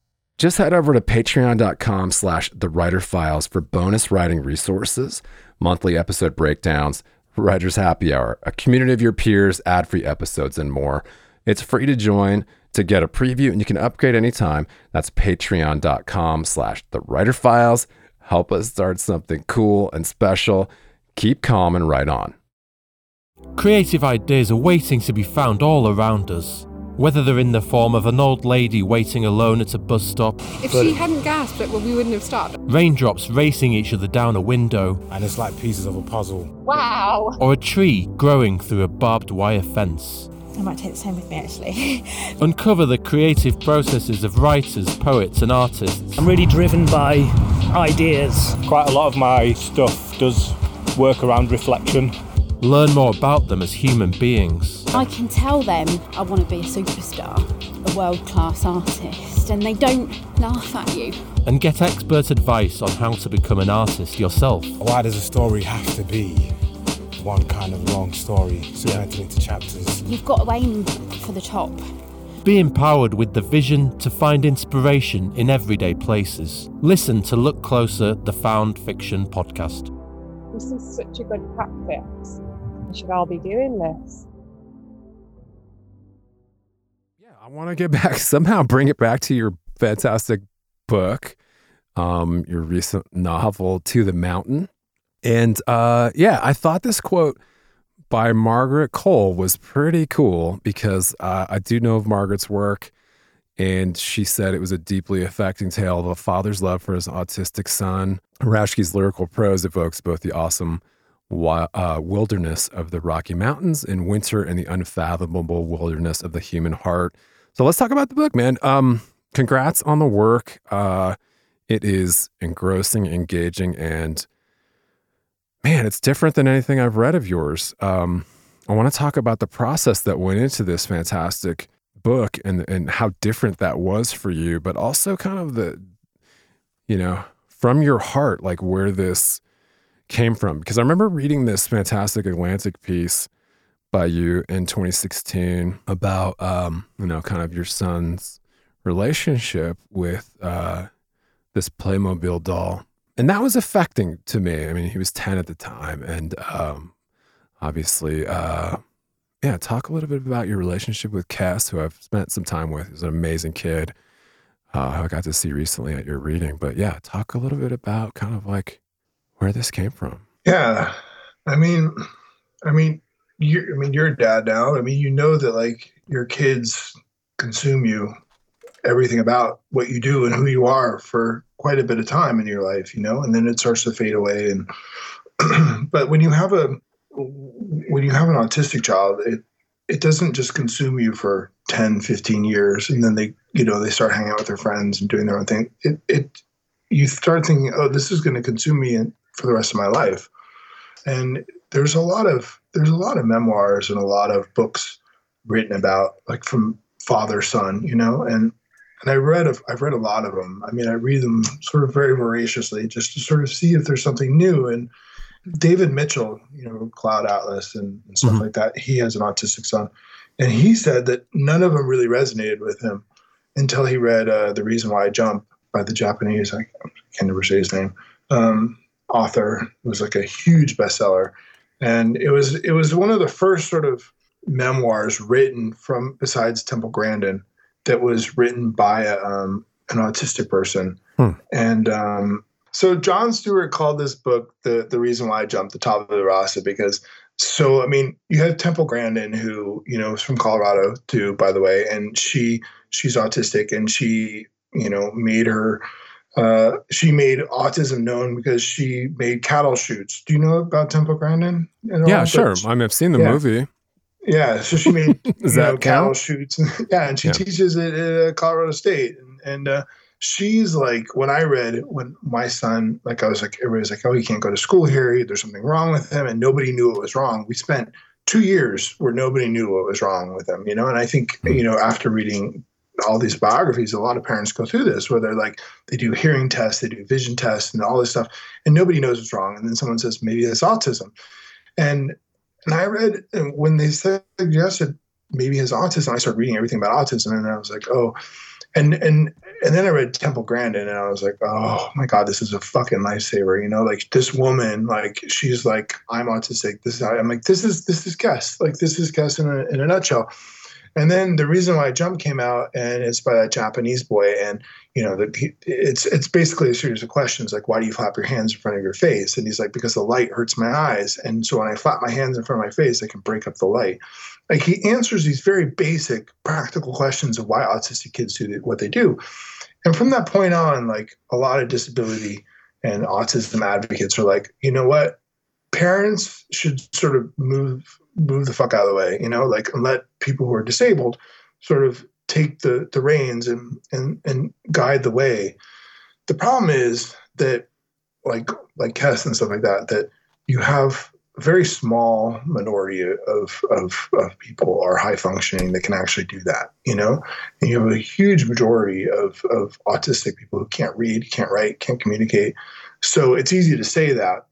Just head over to patreon.com slash the writer files for bonus writing resources, monthly episode breakdowns, writer's happy hour, a community of your peers, ad-free episodes, and more. It's free to join to get a preview and you can upgrade anytime. That's patreon.com slash the writer files. Help us start something cool and special. Keep calm and write on. Creative ideas are waiting to be found all around us whether they're in the form of an old lady waiting alone at a bus stop. If she hadn't gasped, well, we wouldn't have stopped. Raindrops racing each other down a window. And it's like pieces of a puzzle. Wow. Or a tree growing through a barbed wire fence. I might take the same with me actually. Uncover the creative processes of writers, poets, and artists. I'm really driven by ideas. Quite a lot of my stuff does work around reflection. Learn more about them as human beings. I can tell them I want to be a superstar, a world class artist, and they don't laugh at you. And get expert advice on how to become an artist yourself. Why does a story have to be one kind of long story segmented into chapters? You've got to aim for the top. Be empowered with the vision to find inspiration in everyday places. Listen to Look Closer, the Found Fiction podcast. This is such a good practice we should all be doing this. Yeah, I want to get back somehow bring it back to your fantastic book, um, your recent novel, To the Mountain. And uh, yeah, I thought this quote by Margaret Coel was pretty cool because uh, I do know of Margaret's work. And she said it was a deeply affecting tale of a father's love for his autistic son. Raschke's lyrical prose evokes both the awesome uh, wilderness of the Rocky Mountains in winter and the unfathomable wilderness of the human heart. So let's talk about the book, man. Um, congrats on the work. Uh, it is engrossing, engaging, and man, it's different than anything I've read of yours. Um, I want to talk about the process that went into this fantastic book and and how different that was for you, but also kind of the, you know, from your heart, like where this came from because I remember reading this fantastic Atlantic piece by you in 2016 about um, you know kind of your son's relationship with uh, this Playmobil doll, and that was affecting to me. I mean, he was 10 at the time, and um, obviously, uh, yeah. Talk a little bit about your relationship with Cass, who I've spent some time with. He's an amazing kid. Uh, I got to see recently at your reading, but yeah, talk a little bit about kind of like where this came from. Yeah, I mean, I mean, you I mean, you're a dad now. I mean, you know that like your kids consume you, everything about what you do and who you are for quite a bit of time in your life, you know, and then it starts to fade away. And but when you have a when you have an autistic child, it it doesn't just consume you for 10 15 years and then they you know they start hanging out with their friends and doing their own thing it it you start thinking oh this is going to consume me for the rest of my life. And there's a lot of there's a lot of memoirs and a lot of books written about like from father son, you know, and and I read a, I've read a lot of them. I mean, I read them sort of very voraciously just to sort of see if there's something new. And David Mitchell, you know, Cloud Atlas and, and stuff mm-hmm. like that, he has an autistic son, and he said that none of them really resonated with him until he read uh, "The Reason Why I Jump" by the Japanese. I can never say his name. Um, author. It was like a huge bestseller, and it was it was one of the first sort of memoirs written from besides Temple Grandin that was written by a, um, an autistic person. Hmm. And um, so john Stewart called this book the the reason why I jumped the top of the Rasa because so I mean you have Temple Grandin who you know is from Colorado too by the way and she she's autistic and she you know made her uh, she made autism known because she made cattle chutes. Do you know about Temple Grandin? Yeah, sure. I mean, I've seen the yeah. movie. Yeah, so she made Is that know, cattle chutes. yeah, and she yeah. teaches at Colorado State. And, and uh, she's like, when I read when my son, like, I was like, everybody's like, oh, he can't go to school here. There's something wrong with him. And nobody knew what was wrong. We spent two years where nobody knew what was wrong with him, you know? And I think, hmm. you know, after reading all these biographies, a lot of parents go through this where they're like, they do hearing tests, they do vision tests, and all this stuff, and nobody knows what's wrong. And then someone says, maybe that's autism. And and I read when they suggested maybe his autism, I started reading everything about autism, and I was like, oh, and and and then I read Temple Grandin, and I was like, oh my god, this is a fucking lifesaver. You know, like this woman, like she's like, I'm autistic. This is how I'm like, this is this is Kes. Like this is Kes in a, in a nutshell. And then the reason why Jump came out, and it's by that Japanese boy, and you know, the, it's it's basically a series of questions like, why do you flap your hands in front of your face? And he's like, because the light hurts my eyes, and so when I flap my hands in front of my face, I can break up the light. Like he answers these very basic, practical questions of why autistic kids do what they do, and from that point on, like a lot of disability and autism advocates are like, you know what, parents should sort of move move the fuck out of the way, you know, like let people who are disabled sort of take the the reins and and and guide the way. The problem is that like like Kes and stuff like that, that you have a very small minority of, of, of people are high functioning that can actually do that, you know? And you have a huge majority of, of autistic people who can't read, can't write, can't communicate. So it's easy to say that.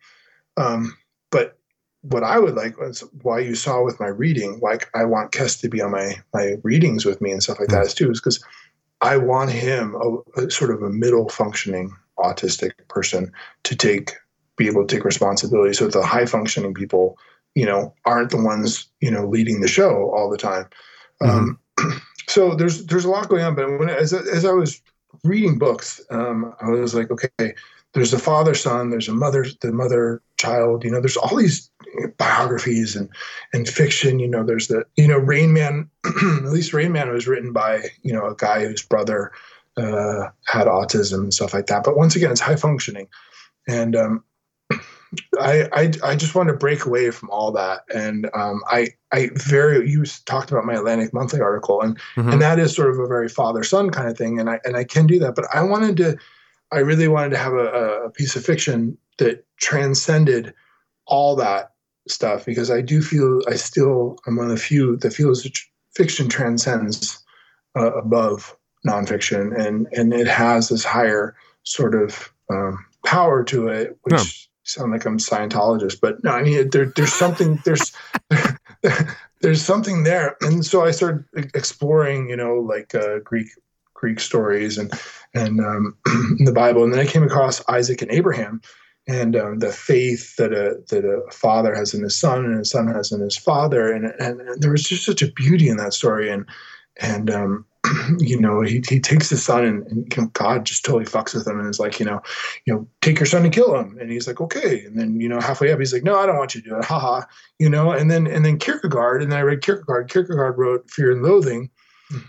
Um, but what I would like was why you saw with my reading, like I want Kes to be on my my readings with me and stuff like that is too, is because I want him a, a, sort of a middle functioning autistic person to take be able to take responsibility. So the high functioning people, you know, aren't the ones you know leading the show all the time. Um, mm-hmm. Um, so there's there's a lot going on. But when as as I was reading books, um, I was like, okay, there's a father son, there's a mother the mother child. You know, there's all these biographies and and fiction. You know, there's the you know Rain Man. at least Rain Man was written by you know a guy whose brother uh, had autism and stuff like that. But once again, it's high functioning, and um, I, I I just want to break away from all that, and um, I I very you talked about my Atlantic Monthly article, and mm-hmm. and that is sort of a very father son kind of thing, and I and I can do that, but I wanted to, I really wanted to have a, a piece of fiction that transcended all that stuff because I do feel I still am one of the few that feels that fiction transcends uh, above nonfiction and and it has this higher sort of um, power to it, which yeah. sound like I'm Scientologist, but no, I mean there, there's something there's there's something there, and so I started exploring, you know, like uh, Greek Greek stories and and um, the Bible, and then I came across Isaac and Abraham, and um, the faith that a that a father has in his son and a son has in his father, and, and, and there was just such a beauty in that story, and and um, you know he, he takes his son and, and, God just totally fucks with him and is like you know you know take your son and kill him, and he's like okay, and then you know halfway up he's like no I don't want you to do it, haha, you know, and then and then Kierkegaard, and then I read Kierkegaard. Kierkegaard wrote Fear and Loathing,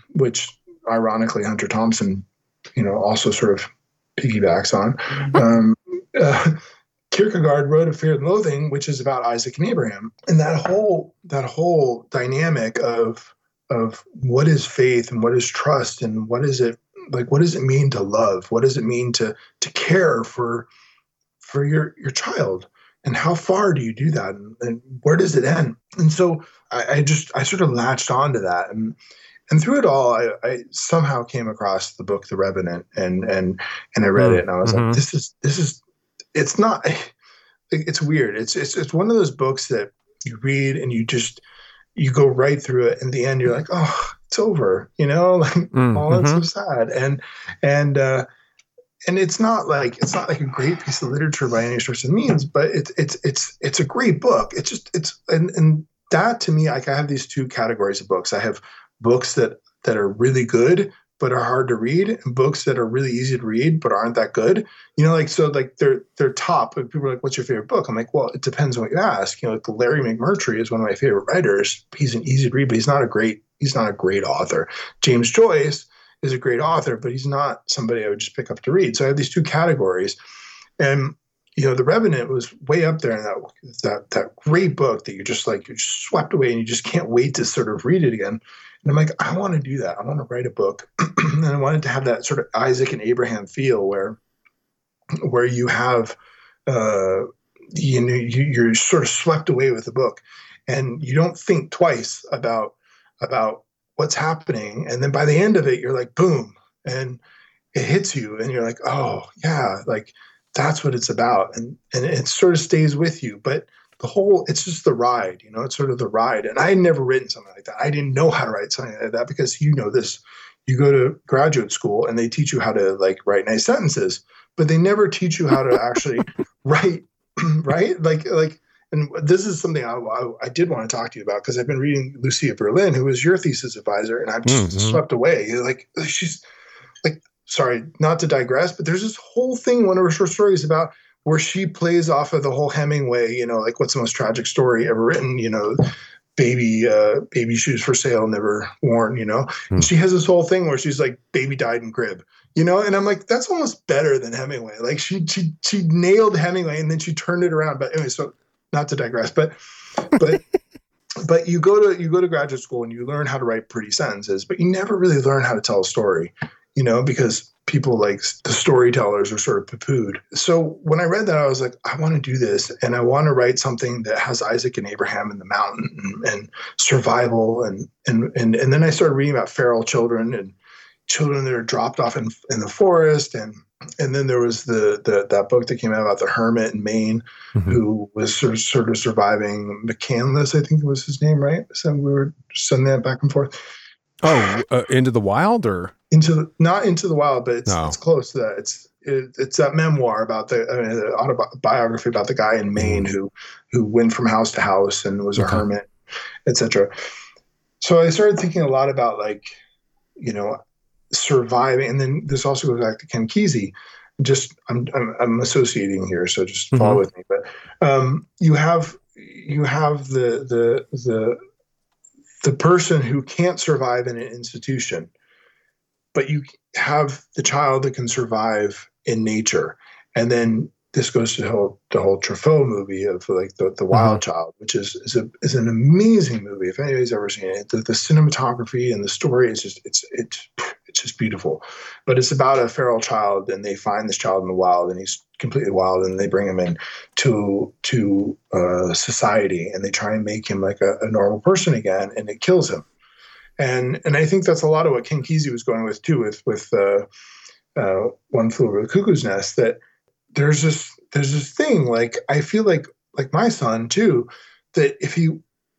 which ironically Hunter Thompson, you know, also sort of piggybacks on. Um, uh, Kierkegaard wrote *A Fear and Loathing*, which is about Isaac and Abraham, and that whole that whole dynamic of of what is faith and what is trust and what is it like what does it mean to love? What does it mean to to care for for your your child? And how far do you do that? And, and where does it end? And so I, I, just i sort of latched onto that. And and through it all I, I, somehow came across the book the revenant and and and i read it and i was mm-hmm. like this is this is it's not it's weird it's it's it's one of those books that you read and you just you go right through it in the end you're like oh it's over you know like mm, oh that's mm-hmm. so sad and and uh and it's not like it's not like a great piece of literature by any stretch of means but it's it's it's it's a great book it's just it's and and that to me like i have these two categories of books i have books that that are really good but are hard to read, and books that are really easy to read but aren't that good. You know, like so, like they're they're top. and People are like, "What's your favorite book?" I'm like, "Well, it depends on what you ask." You know, like Larry McMurtry is one of my favorite writers. He's an easy to read, but he's not a great he's not a great author. James Joyce is a great author, but he's not somebody I would just pick up to read. So I have these two categories, and you know, The Revenant was way up there in that that that great book that you just like you're just swept away and you just can't wait to sort of read it again. And I'm like, I want to do that. I want to write a book, and I wanted to have that sort of Isaac and Abraham feel where, where you have, uh, you know, you, you're sort of swept away with the book, and you don't think twice about about what's happening, and then by the end of it, you're like, boom, and it hits you, and you're like, oh yeah, like that's what it's about, and and it sort of stays with you, but the whole it's just the ride you know it's sort of the ride and i had never written something like that i didn't know how to write something like that because you know this you go to graduate school and they teach you how to like write nice sentences, but they never teach you how to actually write, right? Like, like, and this is something I, I, I did want to talk to you about because I've been reading Lucia Berlin, who was your thesis advisor, and I'm just Mhm. swept away. Like, she's like, sorry, not to digress, but there's this whole thing, one of her short stories about where she plays off of the whole Hemingway, you know, like what's the most tragic story ever written, you know, baby uh baby shoes for sale never worn you know? Hmm. and she has this whole thing where she's like baby died in crib you know? And i'm like that's almost better than hemingway. Like she she she nailed hemingway and then she turned it around. But anyway so not to digress but but but you go to you go to graduate school and you learn how to write pretty sentences but you never really learn how to tell a story you know? Because people like the storytellers are sort of poo-pooed so when i read that i was like i want to do this and i want to write something that has isaac and abraham in the mountain and, and survival and, and and and then i started reading about feral children and children that are dropped off in, in the forest and and then there was the, the that book that came out about the hermit in Maine Mhm. who was sort of, sort of surviving McCandless, I think was his name, right? So we were sending that back and forth Oh, uh, into the wild or into the not into the wild, but it's No. it's close to that. It's it, it's that memoir about the I mean, the autobiography about the guy in Maine who who went from house to house and was a hermit, etc. So I started thinking a lot about like, you know, surviving, and then this also goes back to Ken Kesey. Just I'm I'm, I'm associating here, so just follow Mhm. with me. But um, you have you have the the the the person who can't survive in an institution but you have the child that can survive in nature. And then this goes to the whole, the whole Truffaut movie of like the, the Wild Child, which is is, a, is an amazing movie. If anybody's ever seen it, the, the cinematography and the story is just it's it's it's just beautiful. But it's about a feral child, and they find this child in the wild, and he's completely wild, and they bring him in to to uh, society, and they try and make him like a, a normal person again, and it kills him and and I think that's a lot of what Ken Kesey was going with too, with with uh, uh, One Flew Over the Cuckoo's Nest. That there's this there's this thing like I feel like like my son too, that if he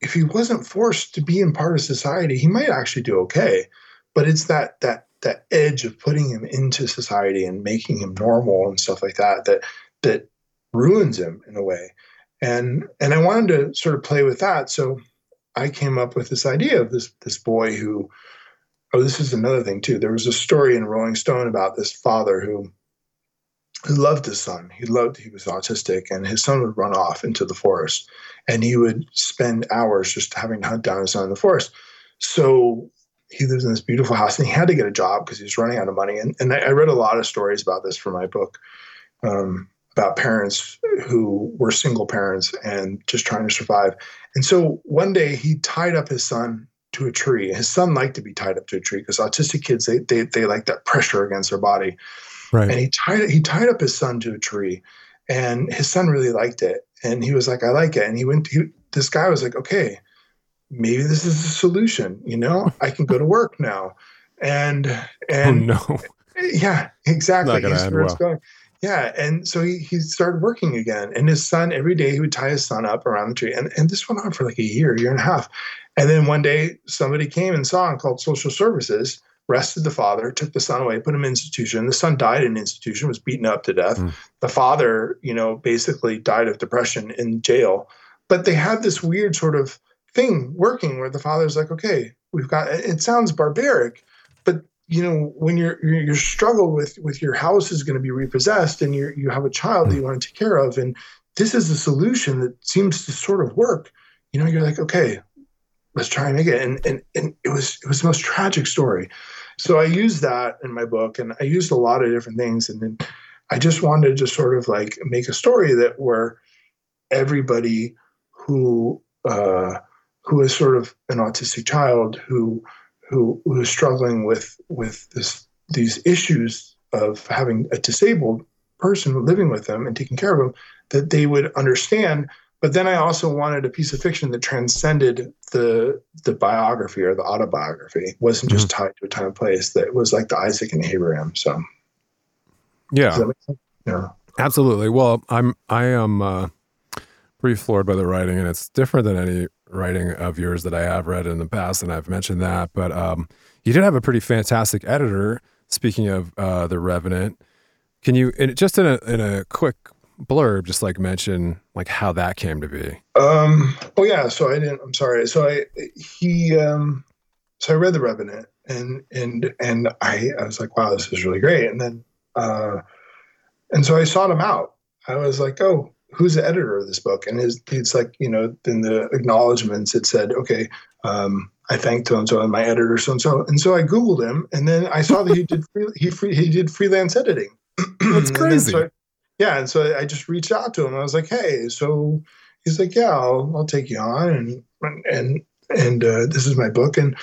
if he wasn't forced to be in part of society, he might actually do okay. But it's that that that edge of putting him into society and making him normal and stuff like that that that ruins him in a way. And and I wanted to sort of play with that. So I came up with this idea of this this boy who oh this is another thing too. There was a story in Rolling Stone about this father who who loved his son. He loved he was autistic and his son would run off into the forest and he would spend hours just having to hunt down his son in the forest. So he lives in this beautiful house and he had to get a job because he was running out of money. And, and I, I read a lot of stories about this for my book um, about parents who were single parents and just trying to survive. And so one day he tied up his son to a tree. His son liked to be tied up to a tree because autistic kids they, they they like that pressure against their body. Right? And he tied he tied up his son to a tree, and his son really liked it. And he was like, "I like it." And he went. He, this guy was like, "Okay, maybe this is a solution. You know, I can go to work now." And oh and no, yeah, exactly. Not gonna He's end where it's well. going. Yeah, and so he, he started working again. And his son, every day he would tie his son up around the tree. And, and this went on for like a year, year and a half. And then one day somebody came and saw him called social services, arrested the father, took the son away, put him in institution. The son died in institution, was beaten up to death. Mm. The father, you know, basically died of depression in jail. But they had this weird sort of thing working where the father's like, okay, we've got it sounds barbaric, but you know when you're you're, you're struggle with with your house is going to be repossessed and you you have a child that you want to take care of and this is a solution that seems to sort of work you know you're like okay let's try and make it and and, and it was it was the most tragic story. So i used that in my book and i used a lot of different things and then i just wanted to sort of like make a story that where everybody who uh who is sort of an autistic child who who who is struggling with with this these issues of having a disabled person living with them and taking care of them that they would understand but then i also wanted a piece of fiction that transcended the the biography or the autobiography wasn't just tied to a time and place that was like the isaac and abraham so yeah, does that make sense? yeah Absolutely. Well, I'm I am uh, pretty floored by the writing, and it's different than any writing of yours that I have read in the past, and I've mentioned that. But um, you did have a pretty fantastic editor. Speaking of uh, the Revenant, can you in, just in a in a quick blurb, just like mention like how that came to be? Um. Oh yeah. So I didn't. I'm sorry. So I he um. So I read the Revenant and and and I I was like, wow, this is really great. And then uh, and so I sought him out. I was like, oh, who's the editor of this book? And his it's like you know in the acknowledgments it said, okay. Um, I thanked so and so and my editor so and so, and so I googled him, and then I saw that he did free, he free, he did freelance editing. That's crazy. so I, yeah, and so I just reached out to him. I was like, "Hey," so he's like, "Yeah, I'll, I'll take you on," and and and uh, this is my book, and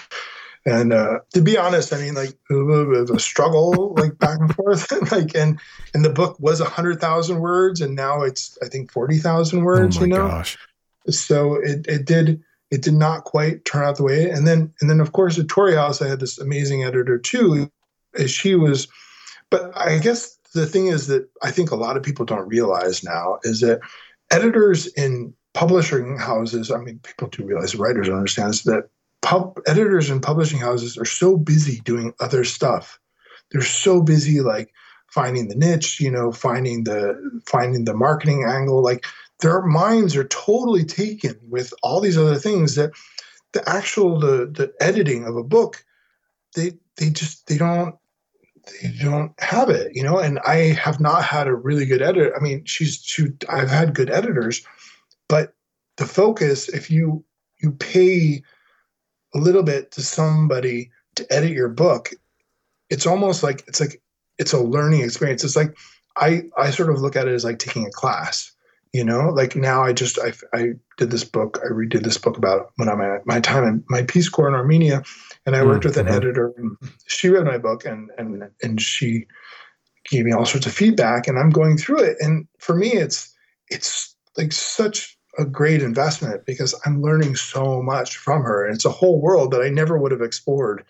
and uh, to be honest, I mean, like a little bit of a struggle, like back and forth, like and and the book was a hundred thousand words, and now it's I think forty thousand words. oh my you know, gosh. so it it did it did not quite turn out the way and then and then of course at Torrey House I had this amazing editor too as she was but I guess the thing is that I think a lot of people don't realize now is that editors in publishing houses I mean people do realize writers understand this that pub editors in publishing houses are so busy doing other stuff. They're so busy like finding the niche you know finding the finding the marketing angle like their minds are totally taken with all these other things that the actual the the editing of a book they they just they don't they don't have it you know and i have not had a really good editor i mean she's she i've had good editors but the focus if you you pay a little bit to somebody to edit your book it's almost like it's like it's a learning experience. It's like i i sort of look at it as like taking a class you know like now i just i, I did this book i redid this book about when i'm at my time in my peace corps in armenia and i worked with an Mhm. editor and she read my book and and and she gave me all sorts of feedback and i'm going through it and for me it's it's like such a great investment because i'm learning so much from her and it's a whole world that i never would have explored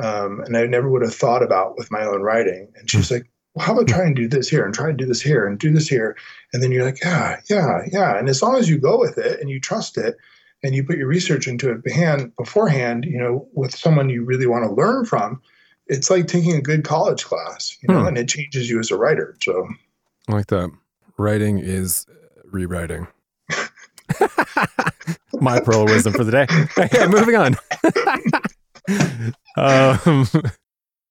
um, and i never would have thought about with my own writing and she's like well, how about try and do this here and try and do this here and do this here and then you're like, yeah, yeah, yeah. And as long as you go with it and you trust it and you put your research into it beforehand, you know, with someone you really want to learn from, it's like taking a good college class, you know, Hmm. and it changes you as a writer. So I like that. Writing is rewriting. My pearl wisdom for the day. Okay, moving on. um,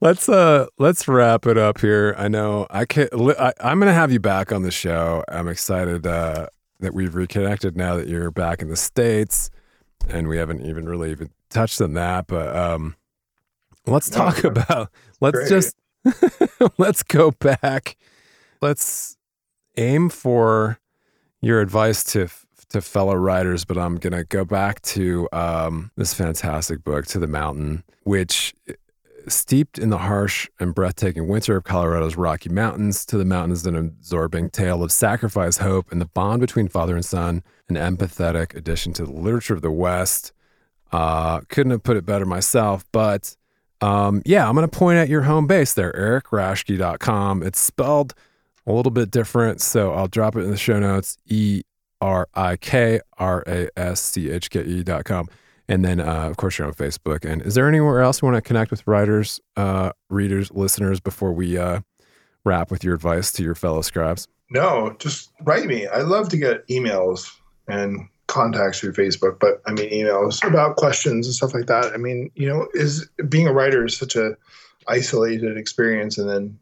Let's uh let's wrap it up here. I know I can I, I'm gonna have you back on the show. I'm excited uh, that we've reconnected now that you're back in the states, and we haven't even really even touched on that. But um, let's talk sure. about let's Great. just let's go back. Let's aim for your advice to to fellow writers, but I'm gonna go back to um, this fantastic book, To the Mountain, which steeped in the harsh and breathtaking winter of Colorado's Rocky Mountains. To the Mountain is an absorbing tale of sacrifice, hope, and the bond between father and son. An empathetic addition to the literature of the West. Uh, couldn't have put it better myself, but um, yeah, I'm going to point at your home base there, erikraschke.com. It's spelled a little bit different, so I'll drop it in the show notes. E R I K R A S C H K E dot com. And then, uh, of course, you're on Facebook. And is there anywhere else you want to connect with writers, uh, readers, listeners before we uh, wrap with your advice to your fellow scribes? no, just write me. I love to get emails and contacts through Facebook, but I mean emails about questions and stuff like that. I mean, you know, is being a writer is such a isolated experience, and then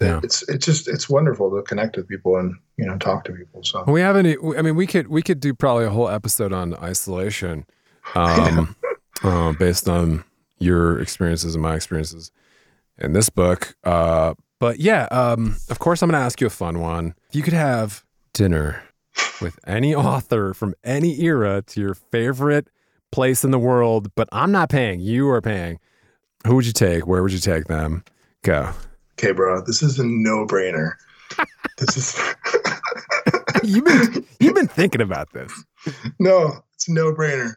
Yeah. it's it's just it's wonderful to connect with people and you know talk to people. So We haven't. I mean, we could we could do probably a whole episode on isolation, um, uh, based on your experiences and my experiences in this book. Uh, but yeah, um, of course, I'm going to ask you a fun one. If you could have dinner with any author from any era to your favorite place in the world, but I'm not paying, you are paying. Who would you take? Where would you take them? Go. Okay, bro, this is a no-brainer. this is you've been you've been thinking about this. no, it's a no-brainer.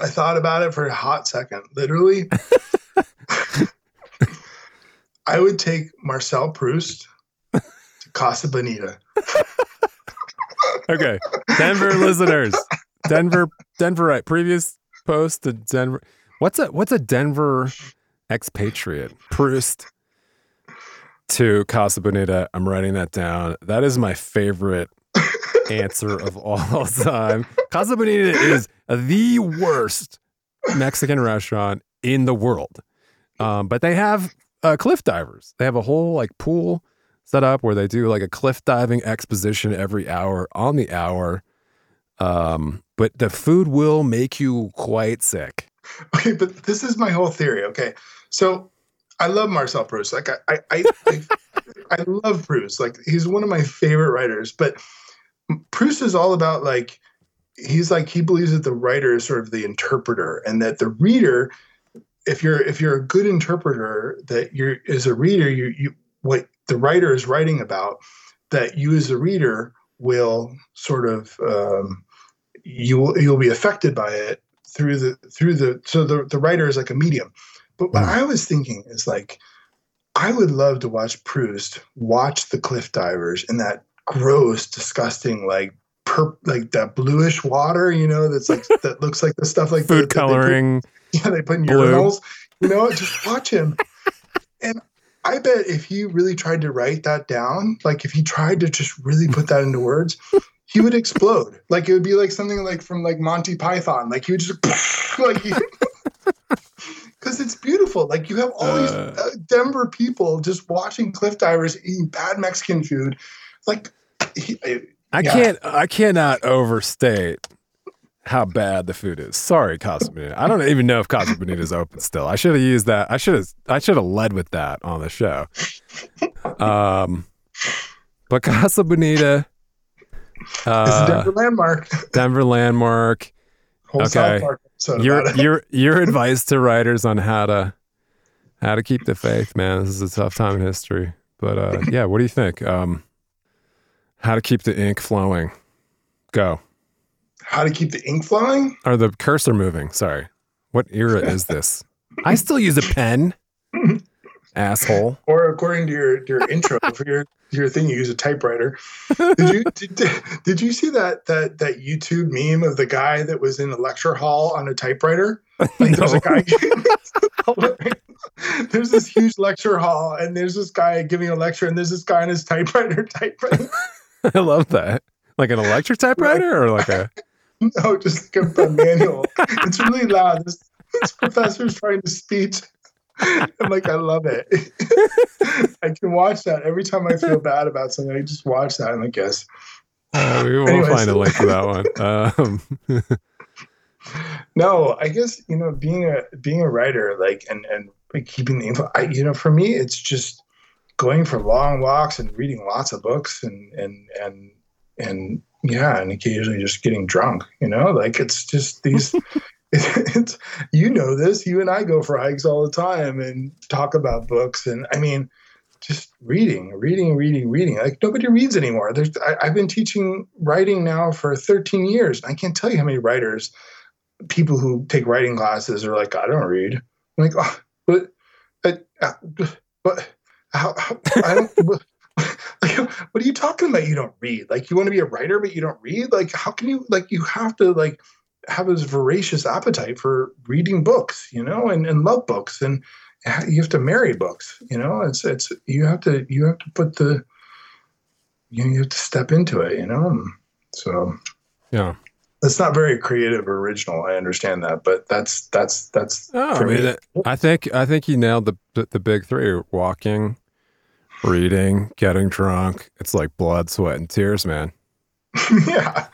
I thought about it for a hot second. Literally, I would take Marcel Proust to Casa Bonita. Okay, Denver listeners, Denver, Denver. Right, previous post to Denver. What's a what's a Denver expatriate? Proust to Casa Bonita. I'm writing that down. That is my favorite answer of all time. Casa Bonita is the worst Mexican restaurant in the world. Um, but they have uh, cliff divers. They have a whole like pool set up where they do like a cliff diving exposition every hour on the hour. Um, but the food will make you quite sick. Okay, but this is my whole theory. Okay, so I love Marcel Proust. Like I, I, I, I, I love Proust. Like he's one of my favorite writers. But Proust is all about like he's like he believes that the writer is sort of the interpreter, and that the reader, if you're if you're a good interpreter, that you're as a reader, you you what the writer is writing about, that you as a reader will sort of um, you will you'll be affected by it through the through the so the the writer is like a medium. But what I was thinking is like, I would love to watch Proust watch the cliff divers in that gross, disgusting, like per like that bluish water, you know, that's like that looks like the stuff like food the, coloring. They put, yeah, they put in blue. urinals. You know, just watch him. and I bet if he really tried to write that down, like if he tried to just really put that into words, he would explode. Like it would be like something like from like Monty Python. Like he would just like because it's beautiful. Like you have all these Uh. uh, Denver people just watching cliff divers eating bad Mexican food. Like, he, I, yeah. can't. I cannot overstate how bad the food is. Sorry, Casa Bonita. I don't even know if Casa Bonita is open still. I should have used that. I should have. I should have led with that on the show. Um, but Casa Bonita, uh, Denver landmark. Denver landmark. Whole okay. Your your your advice to writers on how to how to keep the faith, man. This is a tough time in history. But uh, yeah, what do you think? Um, how to keep the ink flowing? Go. How to keep the ink flowing? or the cursor moving. Sorry. What era is this? I still use a pen. Asshole. Or according to your your intro for your your thing, you use a typewriter. Did you did, did you see that that that YouTube meme of the guy that was in the lecture hall on a typewriter? Like there's a guy. there's this huge lecture hall, and there's this guy giving a lecture, and there's this guy on his typewriter typewriting. I love that. Like an electric typewriter or like a No, just like a, manual. It's really loud. This, this professor's trying to speech. I'm like, I love it. I can watch that every time I feel bad about something. I just watch that. And I'm like, yes. uh, we will Anyways. find a link to that one. Um, No, I guess you know, being a being a writer, like, and and like, keeping the info. I, you know, for me, it's just going for long walks and reading lots of books and and and and yeah, and occasionally just getting drunk. You know, like it's just these. it's you know this. You and I go for hikes all the time and talk about books, and I mean, just reading, reading, reading, reading. Like nobody reads anymore. There's I, I've been teaching writing now for 13 years. I can't tell you how many writers, people who take writing classes are like, I don't read. I'm like, oh, but, but, uh, but how, how I don't. What, like, what are you talking about? You don't read. Like you want to be a writer, but you don't read. Like how can you? Like you have to like have this voracious appetite for reading books, you know, and, and love books, and you have to marry books. You know, it's it's you have to you have to put the you, know, you have to step into it. You know, so yeah. It's not very creative or original. I understand that, but that's that's that's Oh, I for mean, me. that- I think I think you nailed the, the the big three: walking, reading, getting drunk. It's like blood, sweat, and tears, man. yeah.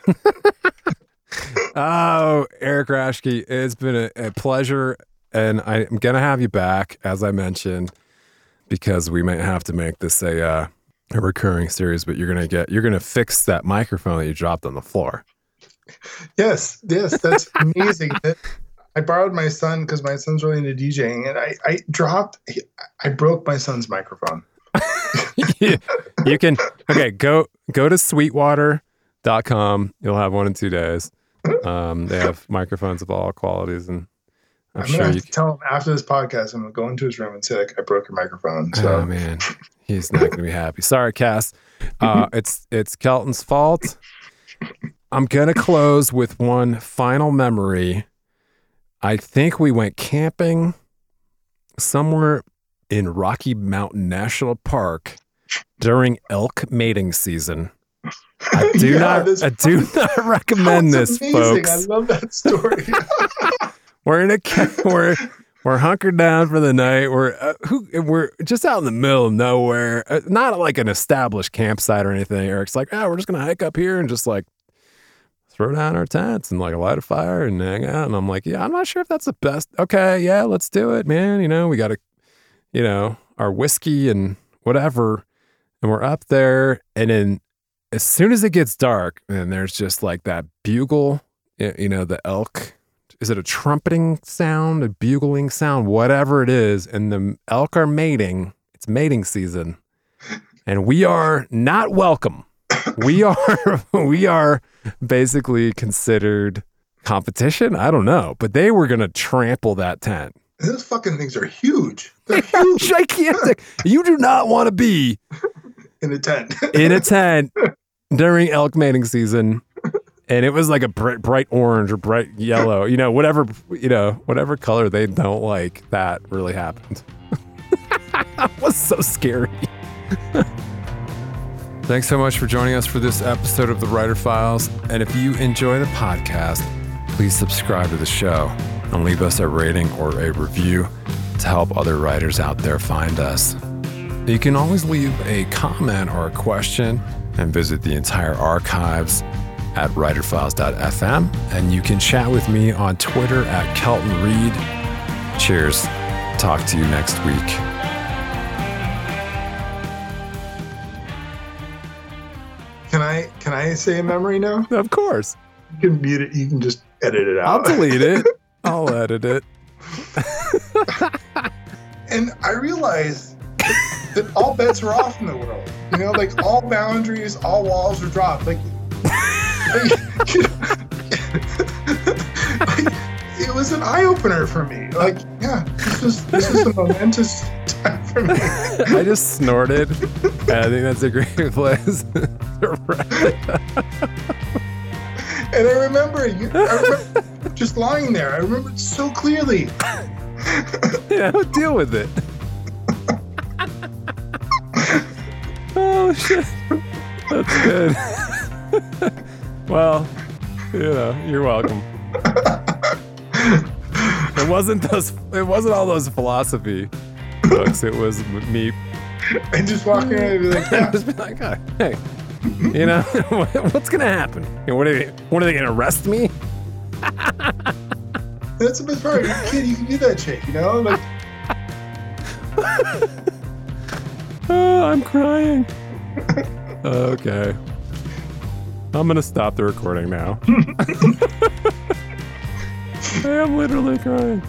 Oh, Erik Raschke, it's been a, a pleasure, and I'm gonna have you back, as I mentioned, because we might have to make this a uh, a recurring series. But you're gonna get you're gonna fix that microphone that you dropped on the floor. Yes, yes, that's amazing. I borrowed my son because my son's really into DJing, and I, I dropped, I broke my son's microphone. you, you can okay go go to sweetwater.com you'll have one in two days um, they have microphones of all qualities and i'm, I'm, sure gonna have you to tell him after this podcast. I'm gonna go into his room and say like, I broke your microphone. So oh man he's not gonna be happy sorry cass uh, it's it's kelton's fault i'm gonna close with one final memory i think we went camping somewhere in rocky mountain national park during elk mating season I do Yeah, not. I do not recommend That's this, amazing. folks. I love that story. We're in a we're we're hunkered down for the night. We're uh, who we're just out in the middle of nowhere. Uh, not like an established campsite or anything. Erik's like, ah, we're just gonna hike up here and just like throw down our tents and like a light a fire and hang out. And I'm like, yeah, I'm not sure if that's the best. Okay, yeah, let's do it, man. You know, we got to, you know, our whiskey and whatever, and we're up there, and then as soon as it gets dark, and there's just like that bugle, you know, the elk. Is it a trumpeting sound, a bugling sound, whatever it is? And the elk are mating. It's mating season, and we are not welcome. We are we are basically considered competition. I don't know, but they were gonna trample that tent. Those fucking things are huge. They're huge Gigantic. You do not want to be in a tent. in a tent during elk mating season and it was like a bright, bright orange or bright yellow you know whatever you know whatever color they don't like that really happened that was so scary thanks so much for joining us for this episode of the writer files and if you enjoy the podcast please subscribe to the show and leave us a rating or a review to help other writers out there find us you can always leave a comment or a question and visit the entire archives at writerfiles.fm. And you can chat with me on Twitter at Kelton Reid. Cheers. Talk to you next week. I say a memory now? Of course. You can mute it. You can just edit it out. I'll delete it. I'll edit it. and I realized that all bets are off in the world. You know, like all boundaries, all walls are dropped. Like, like, it was an eye opener for me. Like, yeah, this was this was a momentous time for me. I just snorted. And I think that's a great place to wrap it up. And I remember, you, I remember just lying there. I remember it so clearly. Yeah, deal with it. oh shit. That's good. well, you know, you're welcome. It wasn't those it wasn't all those philosophy books. It was me And just walking around and be like, yeah, just be like, "Oh, hey, you know, what's gonna happen? You know, what are they what are they gonna arrest me? that's the best part. You're a kid, you can do that shit, you know? Like, Oh, I'm crying. okay. I'm gonna stop the recording now. I am literally crying.